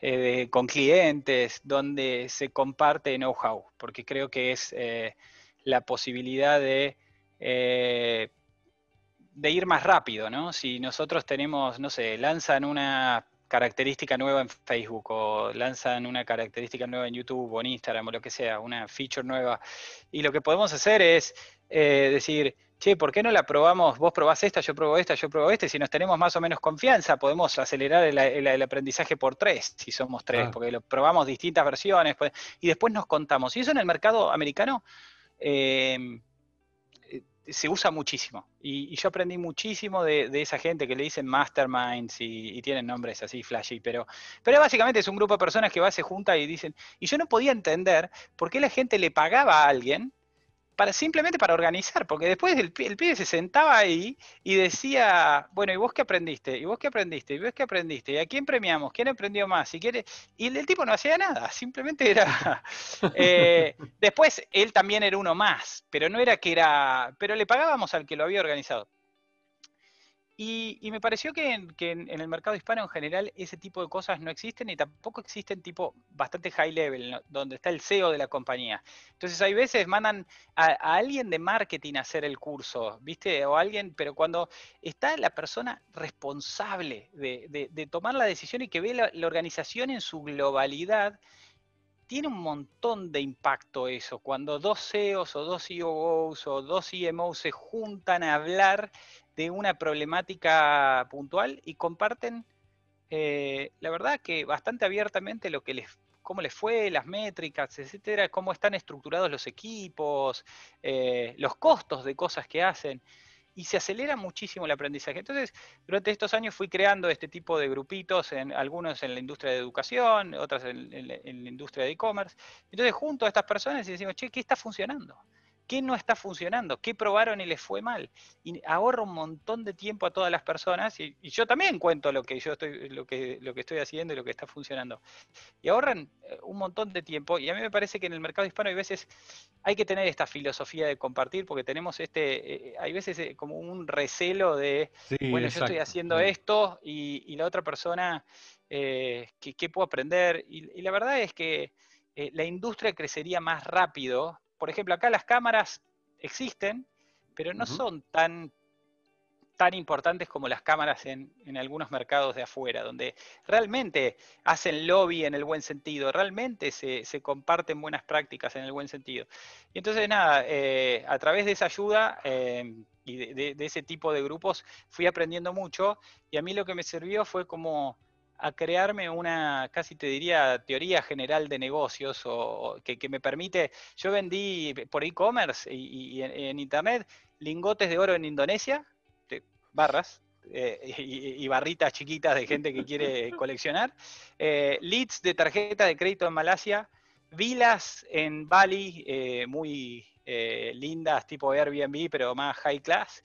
eh, con clientes, donde se comparte know-how, porque creo que es la posibilidad de de ir más rápido, ¿no? Si nosotros tenemos, no sé, lanzan una característica nueva en Facebook o lanzan una característica nueva en YouTube o en Instagram o lo que sea, una feature nueva. Y lo que podemos hacer es eh, decir, che, ¿por qué no la probamos? Vos probás esta, yo pruebo esta, yo pruebo esta. Y si nos tenemos más o menos confianza, podemos acelerar el, aprendizaje por tres, si somos tres, porque lo probamos distintas versiones. Pues, y después nos contamos. Y eso en el mercado americano... Eh, se usa muchísimo. Y, yo aprendí muchísimo de, esa gente que le dicen masterminds y, tienen nombres así flashy, pero, pero básicamente es un grupo de personas que va, se junta y dicen, y yo no podía entender por qué la gente le pagaba a alguien para, simplemente para organizar, porque después el, el pibe se sentaba ahí y decía, bueno, ¿y vos qué aprendiste? ¿Y vos qué aprendiste? ¿Y vos qué aprendiste? ¿Y a quién premiamos? ¿Quién aprendió más? Si quiere... Y el, tipo no hacía nada, simplemente era... (laughs) Eh, después él también era uno más, pero no era que era... Pero le pagábamos al que lo había organizado. Y, me pareció que, en, el mercado hispano en general ese tipo de cosas no existen y tampoco existen tipo bastante high level, donde está el CEO de la compañía. Entonces hay veces mandan a, alguien de marketing a hacer el curso, ¿viste? O alguien, pero cuando está la persona responsable de, tomar la decisión y que ve la, organización en su globalidad, tiene un montón de impacto eso. Cuando dos CEOs o dos CEOs o dos CMOs se juntan a hablar de una problemática puntual y comparten, eh, la verdad que bastante abiertamente lo que les cómo les fue, las métricas, etcétera, cómo están estructurados los equipos, eh, los costos de cosas que hacen, y se acelera muchísimo el aprendizaje. Entonces, durante estos años fui creando este tipo de grupitos, en, algunos en la industria de educación, otras en, en la industria de e-commerce. Entonces, junto a estas personas y decimos, che, ¿qué está funcionando? ¿Qué no está funcionando? ¿Qué probaron y les fue mal? Y ahorro un montón de tiempo a todas las personas y, yo también cuento lo que yo estoy, lo que, lo que estoy haciendo y lo que está funcionando. Y ahorran eh, un montón de tiempo y a mí me parece que en el mercado hispano hay veces hay que tener esta filosofía de compartir porque tenemos este, eh, hay veces eh, como un recelo de, bueno, yo estoy haciendo esto y, la otra persona, ¿qué, puedo aprender? Y, la verdad es que la industria crecería más rápido por ejemplo, acá las cámaras existen, pero no son tan, tan importantes como las cámaras en, algunos mercados de afuera, donde realmente hacen lobby en el buen sentido, realmente se, comparten buenas prácticas en el buen sentido. Y entonces, nada, eh, a través de esa ayuda eh, y de ese tipo de grupos fui aprendiendo mucho y a mí lo que me sirvió fue como a crearme una, casi te diría, teoría general de negocios o, que, me permite, yo vendí por e-commerce y, en, internet lingotes de oro en Indonesia, barras, eh, (laughs) y, barritas chiquitas de gente que quiere (laughs) coleccionar, eh, leads de tarjeta de crédito en Malasia, vilas en Bali, eh, muy lindas, tipo Airbnb, pero más high class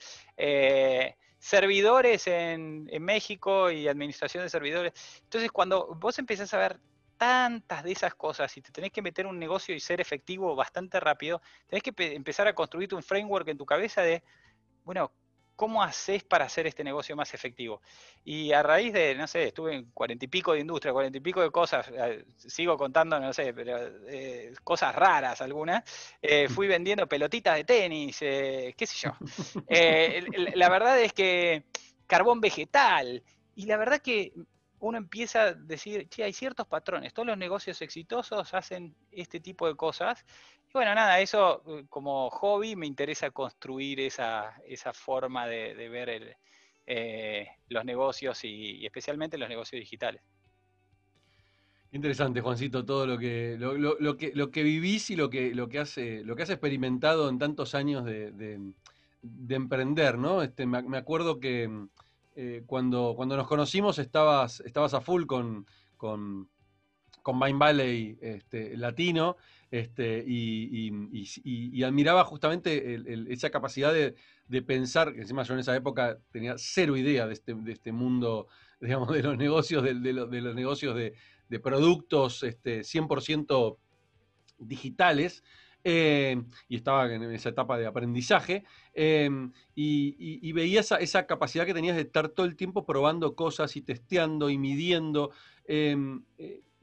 servidores en, México y administración de servidores. Entonces, cuando vos empezás a ver tantas de esas cosas y te tenés que meter un negocio y ser efectivo bastante rápido, tenés que empezar a construirte un framework en tu cabeza de, bueno, ¿cómo haces para hacer este negocio más efectivo? Y a raíz de, no sé, estuve en cuarenta y pico de industria, cuarenta y pico de cosas, eh, sigo contando, no sé, pero eh, cosas raras algunas, eh, fui vendiendo pelotitas de tenis, qué sé yo. (laughs) la verdad es que carbón vegetal, y la verdad que uno empieza a decir, che, hay ciertos patrones, todos los negocios exitosos hacen este tipo de cosas, bueno, nada, eso eh, como hobby me interesa construir esa, esa forma de, ver eh, los negocios y, especialmente los negocios digitales. Interesante, Juancito, todo lo que, lo, que, lo que vivís y lo que, lo que hace, lo que has experimentado en tantos años de, de- de emprender, ¿no? Este, me, acuerdo que mm, eh, cuando, cuando nos conocimos estabas, estabas a full con, con, con Mind Valley este, latino este, y, admiraba justamente esa capacidad de, pensar, que encima yo en esa época tenía cero idea de este, este mundo, (laughs) digamos, de los negocios, de, de lo- de los negocios de, productos este, 100% digitales. eh, y estaba en esa etapa de aprendizaje, eh, y, veía esa, capacidad que tenías de estar todo el tiempo probando cosas y testeando y midiendo. eh,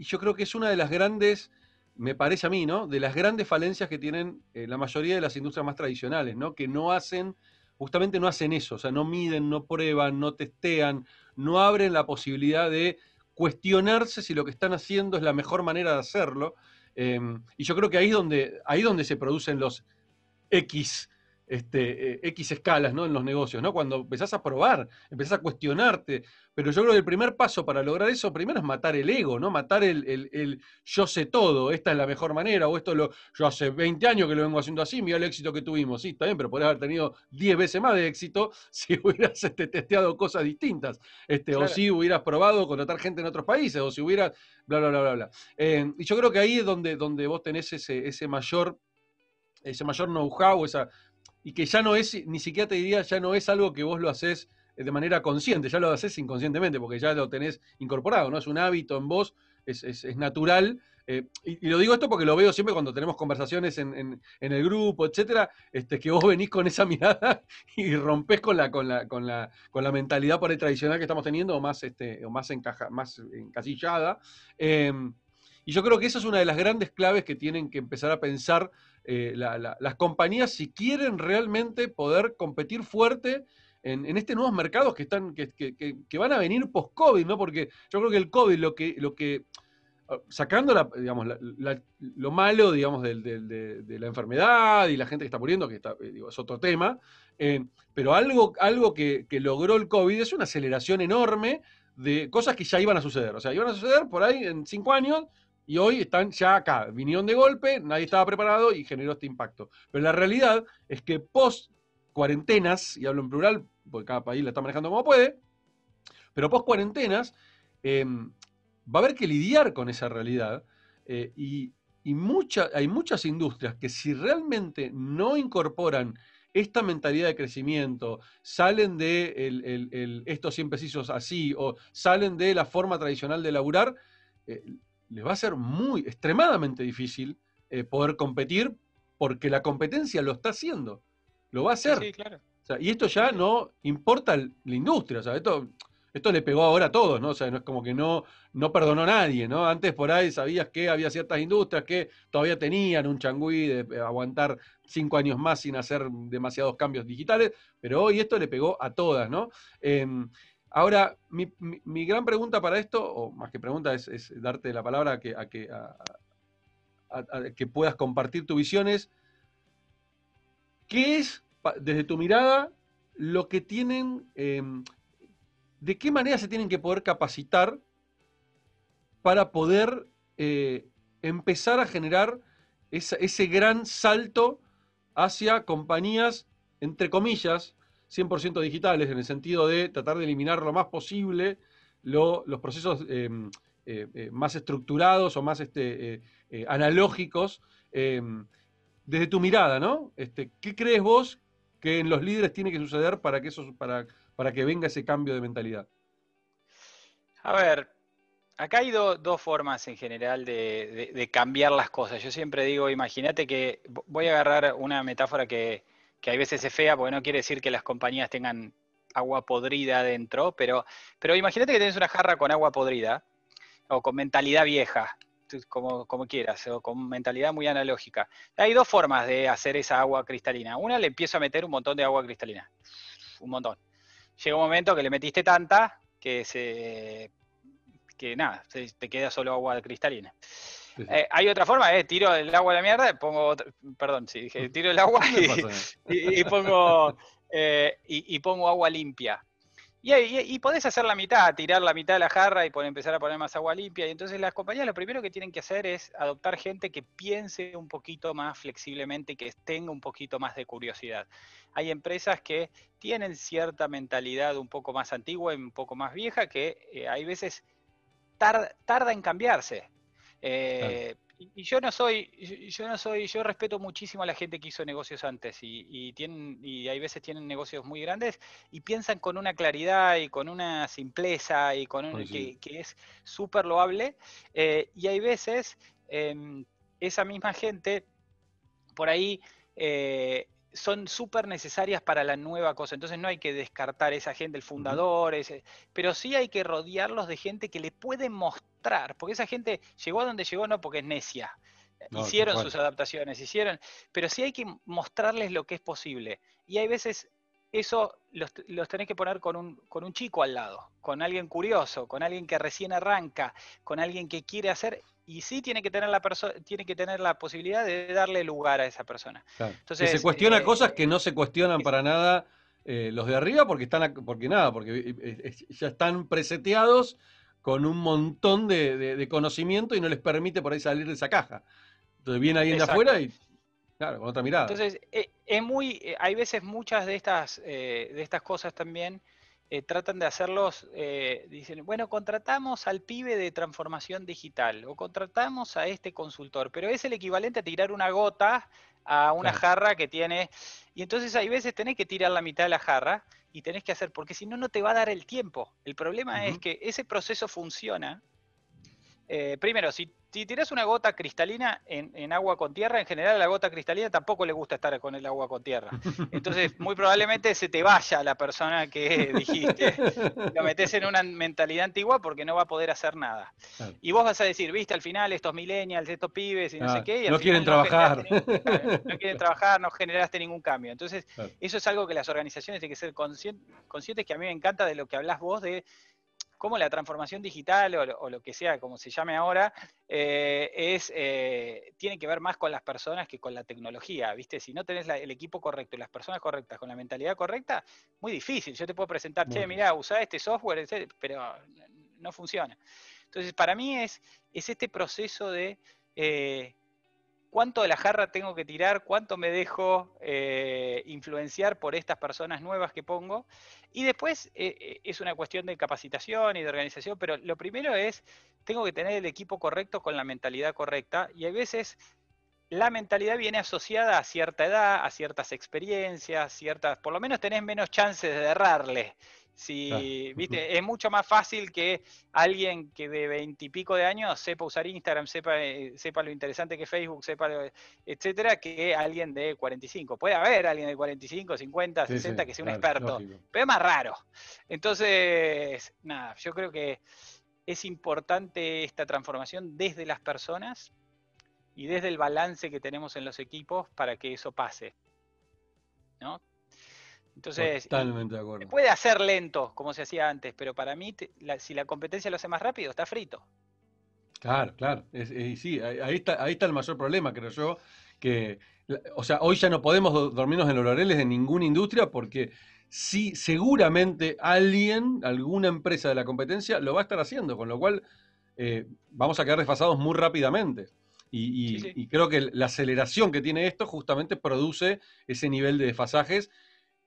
y yo creo que es una de las grandes, me parece a mí, ¿no? De las grandes falencias que tienen eh, la mayoría de las industrias más tradicionales, ¿no? Que no hacen, justamente no hacen eso, o sea, no miden, no prueban, no testean, no abren la posibilidad de cuestionarse si lo que están haciendo es la mejor manera de hacerlo. Eh, y yo creo que ahí es donde, ahí donde se producen los X, este, eh, X escalas ¿no? en los negocios, ¿no? Cuando empezás a probar, empezás a cuestionarte. Pero yo creo que el primer paso para lograr eso, primero es matar el ego, ¿no? Matar el, el- el yo sé todo, esta es la mejor manera, o esto lo, yo hace 20 años que lo vengo haciendo así, mira el éxito que tuvimos. Sí, está bien, pero podrías haber tenido 10 veces más de éxito (laughs) si hubieras este, testeado cosas distintas. Este, O si hubieras probado contratar gente en otros países, o si hubieras, bla, bla, bla, bla, bla. Eh, y yo creo que ahí es donde, donde vos tenés ese, ese mayor, ese mayor know-how, esa, y que ya no es, ni siquiera te diría, ya no es algo que vos lo haces eh, de manera consciente, ya lo haces inconscientemente, porque ya lo tenés incorporado, ¿no? Es un hábito en vos, es, es- natural. eh, y, lo digo esto porque lo veo siempre cuando tenemos conversaciones en, en- en el grupo, etcétera, este, que vos venís con esa (laughs) mirada y rompés con la, con la, con la, con la mentalidad por ahí tradicional que estamos teniendo, o más, este, o más, encaja, más encasillada. Eh, y yo creo que esa es una de las grandes claves que tienen que empezar a pensar eh, la- la- las compañías si quieren realmente poder competir fuerte en, en estos nuevos mercados que están que, que- que- van a venir post-COVID, ¿no? Porque yo creo que el COVID lo que, lo que ah, sacando la- digamos, lo malo, digamos, de, la enfermedad y la gente que está muriendo, que eh, es otro tema, eh, pero algo, algo que, que logró el COVID es una aceleración enorme de cosas que ya iban a suceder. O sea, iban a suceder por ahí en cinco años y hoy están ya acá. Vinieron de golpe, nadie estaba preparado y generó este impacto. Pero la realidad es que post cuarentenas, y hablo en plural, porque cada país la está manejando como puede, pero post cuarentenas eh, va a haber que lidiar con esa realidad eh, y, y hay muchas industrias que si realmente no incorporan esta mentalidad de crecimiento, salen de el, el- el así, o salen de la forma tradicional de laburar, eh, les va a ser muy, extremadamente difícil eh, poder competir porque la competencia lo está haciendo, lo va a hacer. sí, claro. O sea, y esto ya no importa la industria, o sea, esto, esto le pegó ahora a todos, ¿no? O sea, no es como que no, no perdonó a nadie, ¿no? Antes por ahí sabías que había ciertas industrias que todavía tenían un changüí de eh, aguantar cinco años más sin hacer demasiados cambios digitales, pero hoy esto le pegó a todas, ¿no? Em, ahora, mi, mi- gran pregunta para esto, o más que pregunta, es, darte la palabra a que, que, que puedas compartir tu visión es, ¿qué es, desde tu mirada, lo que tienen, em, de qué manera se tienen que poder capacitar para poder eh, empezar a generar ese gran salto hacia compañías, entre comillas, 100% digitales, en el sentido de tratar de eliminar lo más posible lo- los procesos em, eh, eh, más estructurados o más este, eh, analógicos. em, desde tu mirada, ¿no? Este, ¿Qué crees vos que en los líderes tiene que suceder para que, eso, para, para que venga ese cambio de mentalidad? A ver, acá hay do- dos formas en general de, cambiar las cosas. Yo siempre digo, imagínate que vo- voy a agarrar una metáfora que, que hay veces es fea, porque no quiere decir que las compañías tengan agua podrida adentro, pero, pero imagínate que tienes una jarra con agua podrida o con mentalidad vieja, como, como quieras, o con mentalidad muy analógica. Hay dos formas de hacer esa agua cristalina. Una, le empiezo a meter un montón de agua cristalina, un montón. Llega un momento que le metiste tanta que se que nada, te queda solo agua cristalina. Sí, sí. Eh, hay otra forma, eh, tiro el agua a la mierda, pongo otra- perdón, sí, dije, tiro el agua (laughs) y, pongo, eh, y, pongo agua limpia. Y, podés hacer la mitad, tirar la mitad de la jarra y empezar a poner más agua limpia. Y entonces las compañías lo primero que tienen que hacer es adoptar gente que piense un poquito más flexiblemente y que tenga un poquito más de curiosidad. Hay empresas que tienen cierta mentalidad un poco más antigua y un poco más vieja que eh, hay veces tarda, en cambiarse. Eh, y yo no soy, yo no soy, yo respeto muchísimo a la gente que hizo negocios antes y, tienen, y hay veces tienen negocios muy grandes y piensan con una claridad y con una simpleza y con un, que, es súper loable. Eh, y hay veces em, esa misma gente por ahí eh, son súper necesarias para la nueva cosa. Entonces no hay que descartar esa gente, el fundador, ese, pero sí hay que rodearlos de gente que le puede mostrar, porque esa gente llegó a donde llegó no porque es necia. hicieron sus adaptaciones, hicieron, pero sí hay que mostrarles lo que es posible. Y hay veces eso los, los, tenés que poner con un, con un chico al lado, con alguien curioso, con alguien que recién arranca, con alguien que quiere hacer y sí tiene que tener la tiene que tener la posibilidad de darle lugar a esa persona. Entonces, se cuestiona eh, cosas que no se cuestionan para nada eh, los de arriba porque están porque nada, porque eh, ya están preseteados con un montón de, conocimiento y no les permite por ahí salir de esa caja. Entonces viene alguien de afuera y claro, con otra mirada. Entonces, es muy, hay veces muchas de estas, de estas cosas también eh, tratan de hacerlos, eh, dicen, bueno, contratamos al pibe de transformación digital o contratamos a este consultor, pero es el equivalente a tirar una gota a una jarra que tiene, y entonces hay veces tenés que tirar la mitad de la jarra y tenés que hacer, porque si no, no te va a dar el tiempo. El problema es que ese proceso funciona. Eh, primero, si si tiras una gota cristalina en, agua con tierra, en general a la gota cristalina tampoco le gusta estar con el agua con tierra. (laughs) Entonces, muy probablemente se te vaya la persona que (laughs) dijiste. Lo metes en una mentalidad antigua porque no va a poder hacer nada. Y vos vas a decir, viste, al final estos millennials, estos pibes y no sé qué. no quieren trabajar. No, quieren trabajar, no generaste ningún cambio. Entonces, eso es algo que las organizaciones tienen que ser conscientes, que a mí me encanta de lo que hablas vos de cómo la transformación digital o, lo que sea, como se llame ahora, eh, es, eh, tiene que ver más con las personas que con la tecnología, ¿viste? Si no tenés el equipo correcto y las personas correctas con la mentalidad correcta, muy difícil. Yo te puedo presentar, che, mira, usa este software, pero no funciona. Entonces, para mí es, es este proceso de eh, cuánto de la jarra tengo que tirar, cuánto me dejo eh, influenciar por estas personas nuevas que pongo. Y después eh, eh, es una cuestión de capacitación y de organización, pero lo primero es, tengo que tener el equipo correcto con la mentalidad correcta. Y hay veces la mentalidad viene asociada a cierta edad, a ciertas experiencias, ciertas, por lo menos tenés menos chances de errarle. Si, viste, es mucho más fácil que alguien que de veintipico de años sepa usar Instagram, sepa, eh, sepa lo interesante que es Facebook, sepa, etcétera, que alguien de 45. Puede haber alguien de 45, 50, 60 que sea un experto, pero es más raro. Entonces, nada, yo creo que es importante esta transformación desde las personas y desde el balance que tenemos en los equipos para que eso pase. ¿no? Entonces, Totalmente de acuerdo. puede hacer lento, como se hacía antes, pero para mí, si la competencia lo hace más rápido, está frito. Claro, claro. y sí, ahí está, ahí está el mayor problema, creo yo. Que, o sea, hoy ya no podemos dormirnos en los laureles de ninguna industria porque sí, seguramente alguien, alguna empresa de la competencia lo va a estar haciendo, con lo cual eh, vamos a quedar desfasados muy rápidamente. y, creo que la aceleración que tiene esto justamente produce ese nivel de desfasajes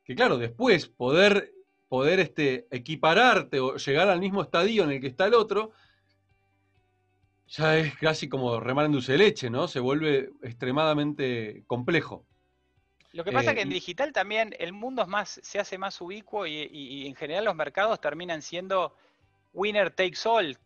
que claro, después poder, poder este, equipararte o llegar al mismo estadio en el que está el otro, ya es casi como remar en dulce de leche, ¿no? Se vuelve extremadamente complejo. Lo que pasa es que en eh, digital también el mundo es más, se hace más ubicuo y, en general los mercados terminan siendo winner takes all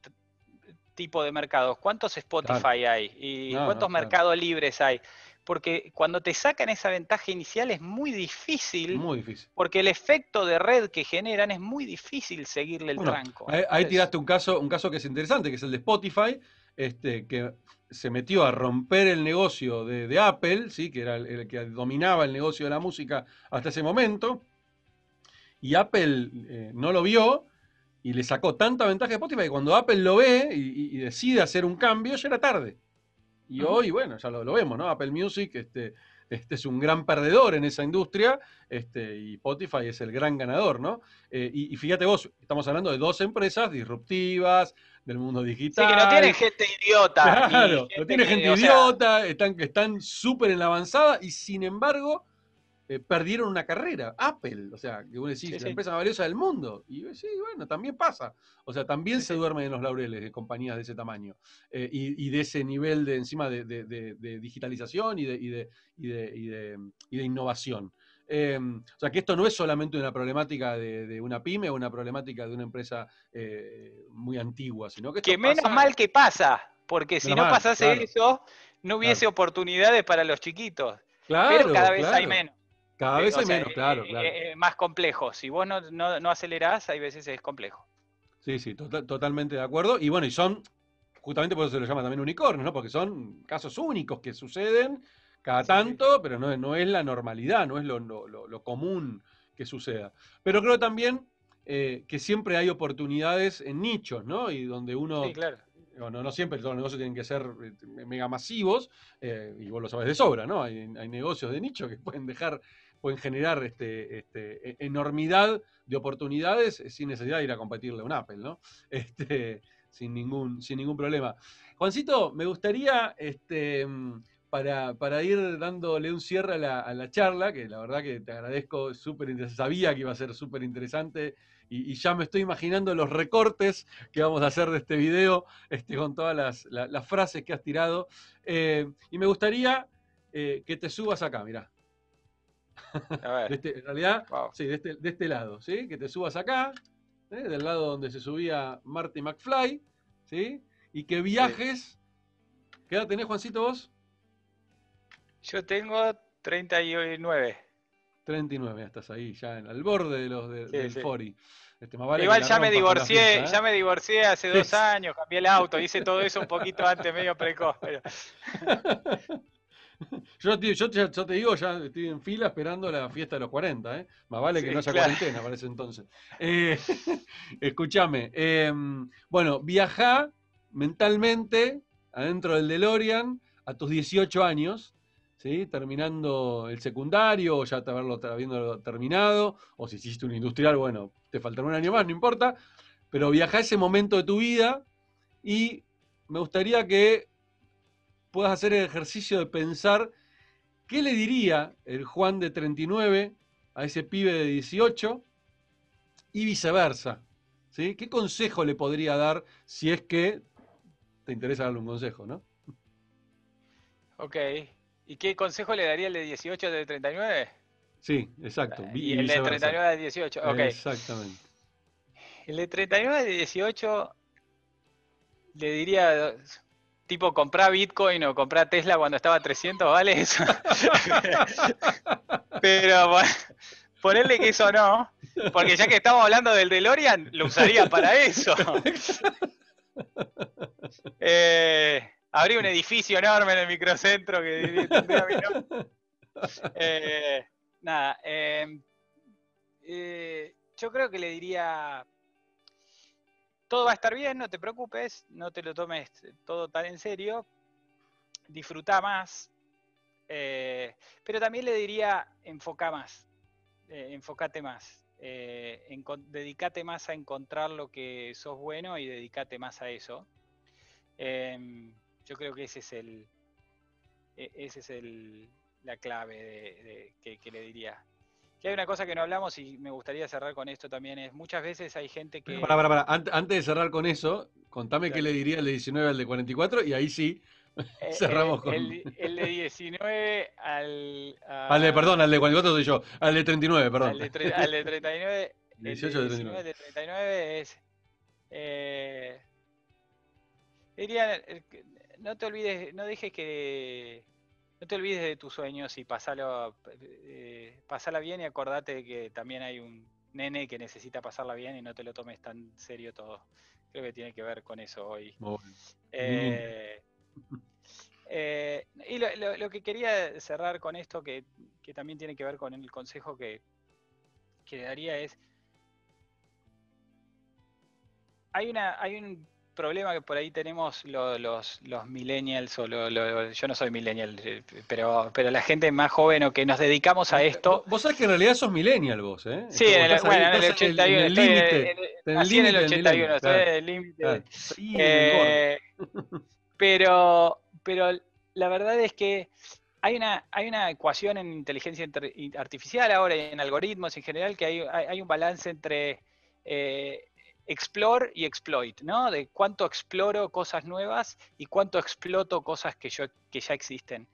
tipo de mercados. ¿Cuántos Spotify hay? ¿Y cuántos mercados libres hay? Porque cuando te sacan esa ventaja inicial es muy difícil. Muy difícil. Porque el efecto de red que generan es muy difícil seguirle el tranco. Ahí, tiraste un caso, un caso que es interesante, que es el de Spotify, este, que se metió a romper el negocio de, Apple, ¿sí? que era el, que dominaba el negocio de la música hasta ese momento, y Apple eh, no lo vio y le sacó tanta ventaja a Spotify que cuando Apple lo ve y decide hacer un cambio, ya era tarde. Y hoy, bueno, ya lo, vemos, ¿no? Apple Music, este, este es un gran perdedor en esa industria este, y Spotify es el gran ganador, ¿no? Eh, y, fíjate vos, estamos hablando de dos empresas disruptivas del mundo digital. Sí, que no tienen gente idiota. Claro, no tienen gente idiota, están súper en la avanzada y sin embargo eh, perdieron una carrera. Apple, o sea, que vos decís, la empresa más valiosa del mundo. Y sí, bueno, también pasa. O sea, también se duermen en los laureles de compañías de ese tamaño eh, y, de ese nivel de encima de, digitalización y de, de innovación. Em, o sea, que esto no es solamente una problemática de, una pyme o una problemática de una empresa eh, muy antigua, sino que... que menos mal que pasa, porque si no pasase eso, no hubiese oportunidades para los chiquitos. Claro, pero cada vez hay menos. Cada vez hay menos, claro, claro. Es más complejo. Si vos no, no, acelerás, hay veces es complejo. Sí, sí, tota-, totalmente de acuerdo. Y bueno, y son, justamente por eso se lo llama también unicornios, ¿no? Porque son casos únicos que suceden cada tanto, pero no, no, es la normalidad, no es lo, lo, común que suceda. Pero creo también eh, que siempre hay oportunidades en nichos, ¿no? Y donde uno... Sí, claro. Bueno, no siempre todos los negocios tienen que ser eh, mega masivos, eh, y vos lo sabes de sobra, ¿no? Hay, hay negocios de nicho que pueden dejar pueden generar este, este, e, enormidad de oportunidades sin necesidad de ir a competirle a un Apple, ¿no? (laughs) Este, sin, ningún, sin ningún problema. Juancito, me gustaría, este, para, para ir dándole un cierre a la, charla, que la verdad que te agradezco, súper sabía que iba a ser súper interesante y, ya me estoy imaginando los recortes que vamos a hacer de este video este, con todas las, las, frases que has tirado. Eh, y me gustaría eh, que te subas acá, mirá. (laughs) Este, en realidad, sí, de este, de este, lado, ¿sí? Que te subas acá, ¿eh? del lado donde se subía Marty McFly, ¿sí? Y que viajes. ¿Qué edad tenés, Juancito, vos? Yo tengo 39. 39, estás ahí, ya en, al borde de los del Fori. Este, Igual ya me divorcié, ¿eh? ya me divorcié hace dos años, cambié el auto, hice todo eso un poquito antes, medio precoz. Pero... (laughs) Yo, te digo, ya estoy en fila esperando la fiesta de los 40, ¿eh? Más vale que no haya cuarentena para ese entonces. Eh, (laughs) escúchame. Em, bueno, viaja mentalmente adentro del DeLorean a tus 18 años, ¿sí? terminando el secundario o ya haberlo, habiendo terminado, o si hiciste un industrial, bueno, te faltará un año más, no importa, pero viaja a ese momento de tu vida y me gustaría que puedas hacer el ejercicio de pensar qué le diría el Juan de 39 a ese pibe de 18 y viceversa. ¿sí? ¿Qué consejo le podría dar si es que te interesa darle un consejo, no? Ok. ¿Y qué consejo le daría el de 18 al de 39? Sí, exacto. Y, el de 39 al de 18, ok. Exactamente. El de 39 al de 18 le diría tipo comprar Bitcoin o comprar Tesla cuando estaba a 300, ¿vale? Eso. (laughs) Pero ponerle que eso no, porque ya que estamos hablando del DeLorean, lo usaría para eso. Eh, habría un edificio enorme en el microcentro que tendría mi nombre. Eh, nada, em, eh, yo creo que le diría todo va a estar bien, no te preocupes, no te lo tomes todo tan en serio, disfruta más, eh, pero también le diría enfoca más, eh, enfócate más, eh, dedícate más a encontrar lo que sos bueno y dedícate más a eso. Em, yo creo que ese es el, e, ese es el, la clave de, que le diría. Que hay una cosa que no hablamos y me gustaría cerrar con esto también, es muchas veces hay gente que... Para, para, para. Antes de cerrar con eso, contame qué le diría el de 19 al de 44 y ahí sí eh, (laughs) cerramos con... El, de 19 al... Al de, perdón, al de 44 soy yo, al de 39, perdón. Al de, al de 39... 18 de 39. El de 39 es... Eh, diría, no te olvides, no dejes que no te olvides de tus sueños y pasalo, eh, pasala bien y acordate que también hay un nene que necesita pasarla bien y no te lo tomes tan serio todo. Creo que tiene que ver con eso hoy. Eh, eh, y lo, que quería cerrar con esto, que, también tiene que ver con el consejo que, que daría es, hay, una, hay un problema que por ahí tenemos los, los, millennials, o yo no soy millennial, eh, pero, pero la gente más joven o que nos dedicamos a esto. Vos sabés que en realidad sos millennial vos, ¿eh? Sí, en el, bueno, en el 81. En el 81, estoy en el límite. Eh, pero, pero la verdad es que hay una, hay una ecuación en inteligencia artificial ahora y en algoritmos en general que hay, hay un balance entre eh, explore y exploit, ¿no? De cuánto exploro cosas nuevas y cuánto exploto cosas que, yo, que ya existen.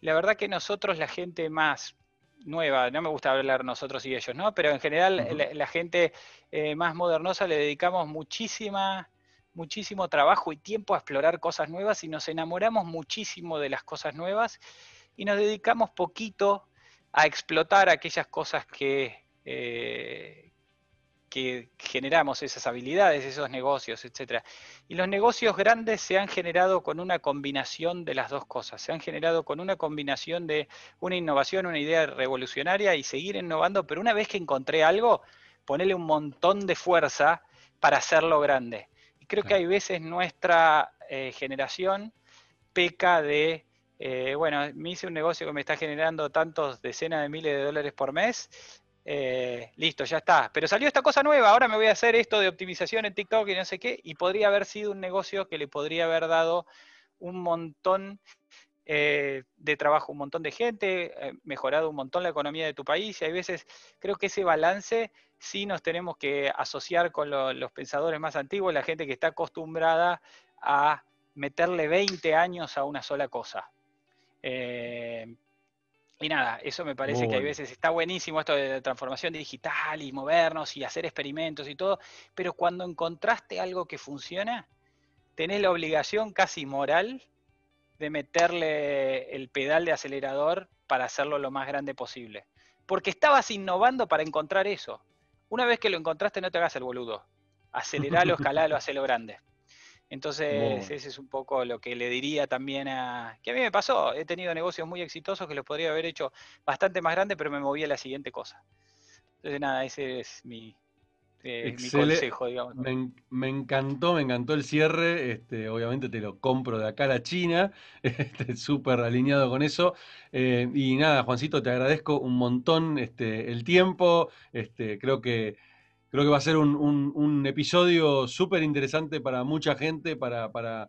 La verdad que nosotros, la gente más nueva, no me gusta hablar nosotros y ellos, ¿no? Pero en general la, gente eh, más modernosa le dedicamos muchísima, muchísimo trabajo y tiempo a explorar cosas nuevas y nos enamoramos muchísimo de las cosas nuevas y nos dedicamos poquito a explotar aquellas cosas que, eh, que generamos esas habilidades, esos negocios, etc. Y los negocios grandes se han generado con una combinación de las dos cosas, se han generado con una combinación de una innovación, una idea revolucionaria y seguir innovando, pero una vez que encontré algo, ponerle un montón de fuerza para hacerlo grande. Y creo que hay veces nuestra eh, generación peca de, eh, bueno, me hice un negocio que me está generando tantos decenas de miles de dólares por mes, eh, listo, ya está. Pero salió esta cosa nueva, ahora me voy a hacer esto de optimización en TikTok y no sé qué, y podría haber sido un negocio que le podría haber dado un montón eh, de trabajo, un montón de gente, eh, mejorado un montón la economía de tu país, y hay veces creo que ese balance sí nos tenemos que asociar con los pensadores más antiguos, la gente que está acostumbrada a meterle 20 años a una sola cosa. Y nada, eso me parece que hay veces está buenísimo esto de transformación digital y movernos y hacer experimentos y todo, pero cuando encontraste algo que funciona, tenés la obligación casi moral de meterle el pedal de acelerador para hacerlo lo más grande posible. Porque estabas innovando para encontrar eso. Una vez que lo encontraste, no te hagas el boludo. Aceleralo, (laughs) escalalo, hacelo grande. Entonces, ese es un poco lo que le diría también a... que a mí me pasó, he tenido negocios muy exitosos que los podría haber hecho bastante más grandes, pero me moví a la siguiente cosa. Entonces, nada, ese es mi, eh, consejo, digamos. Me, encantó, me encantó el cierre. Este, obviamente te lo compro de acá a la China, (laughs) este, súper alineado con eso. Eh, y nada, Juancito, te agradezco un montón este, el tiempo. Este, creo que creo que va a ser un, episodio súper interesante para mucha gente, para,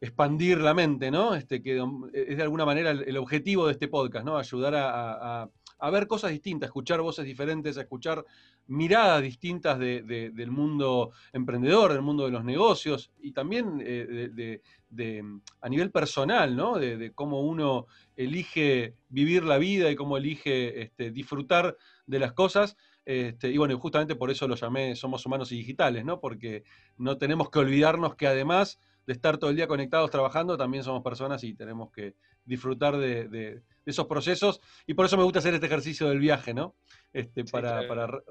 expandir la mente, ¿no? Este, que es de alguna manera el, objetivo de este podcast, ¿no? Ayudar a, ver cosas distintas, escuchar voces diferentes, a escuchar miradas distintas del mundo emprendedor, del mundo de los negocios y también eh, de, a nivel personal, ¿no? De, cómo uno elige vivir la vida y cómo elige este, disfrutar de las cosas. Este, y bueno, justamente por eso lo llamé Somos Humanos y Digitales, ¿no? Porque no tenemos que olvidarnos que además de estar todo el día conectados trabajando, también somos personas y tenemos que disfrutar de, esos procesos. Y por eso me gusta hacer este ejercicio del viaje, ¿no? Este, para,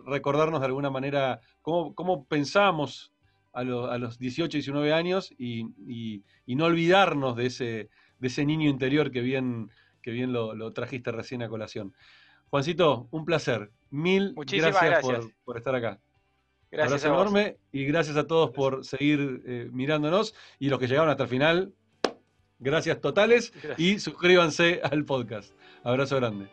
recordarnos de alguna manera cómo, cómo pensamos a, los 18, 19 años y, no olvidarnos de ese, de ese niño interior que bien, que bien lo, lo trajiste recién a colación. Juancito, un placer. Mil gracias, Por, estar acá. Gracias. Un abrazo enorme y gracias a todos por seguir eh, mirándonos y los que llegaron hasta el final. Gracias totales y suscríbanse al podcast. Abrazo grande.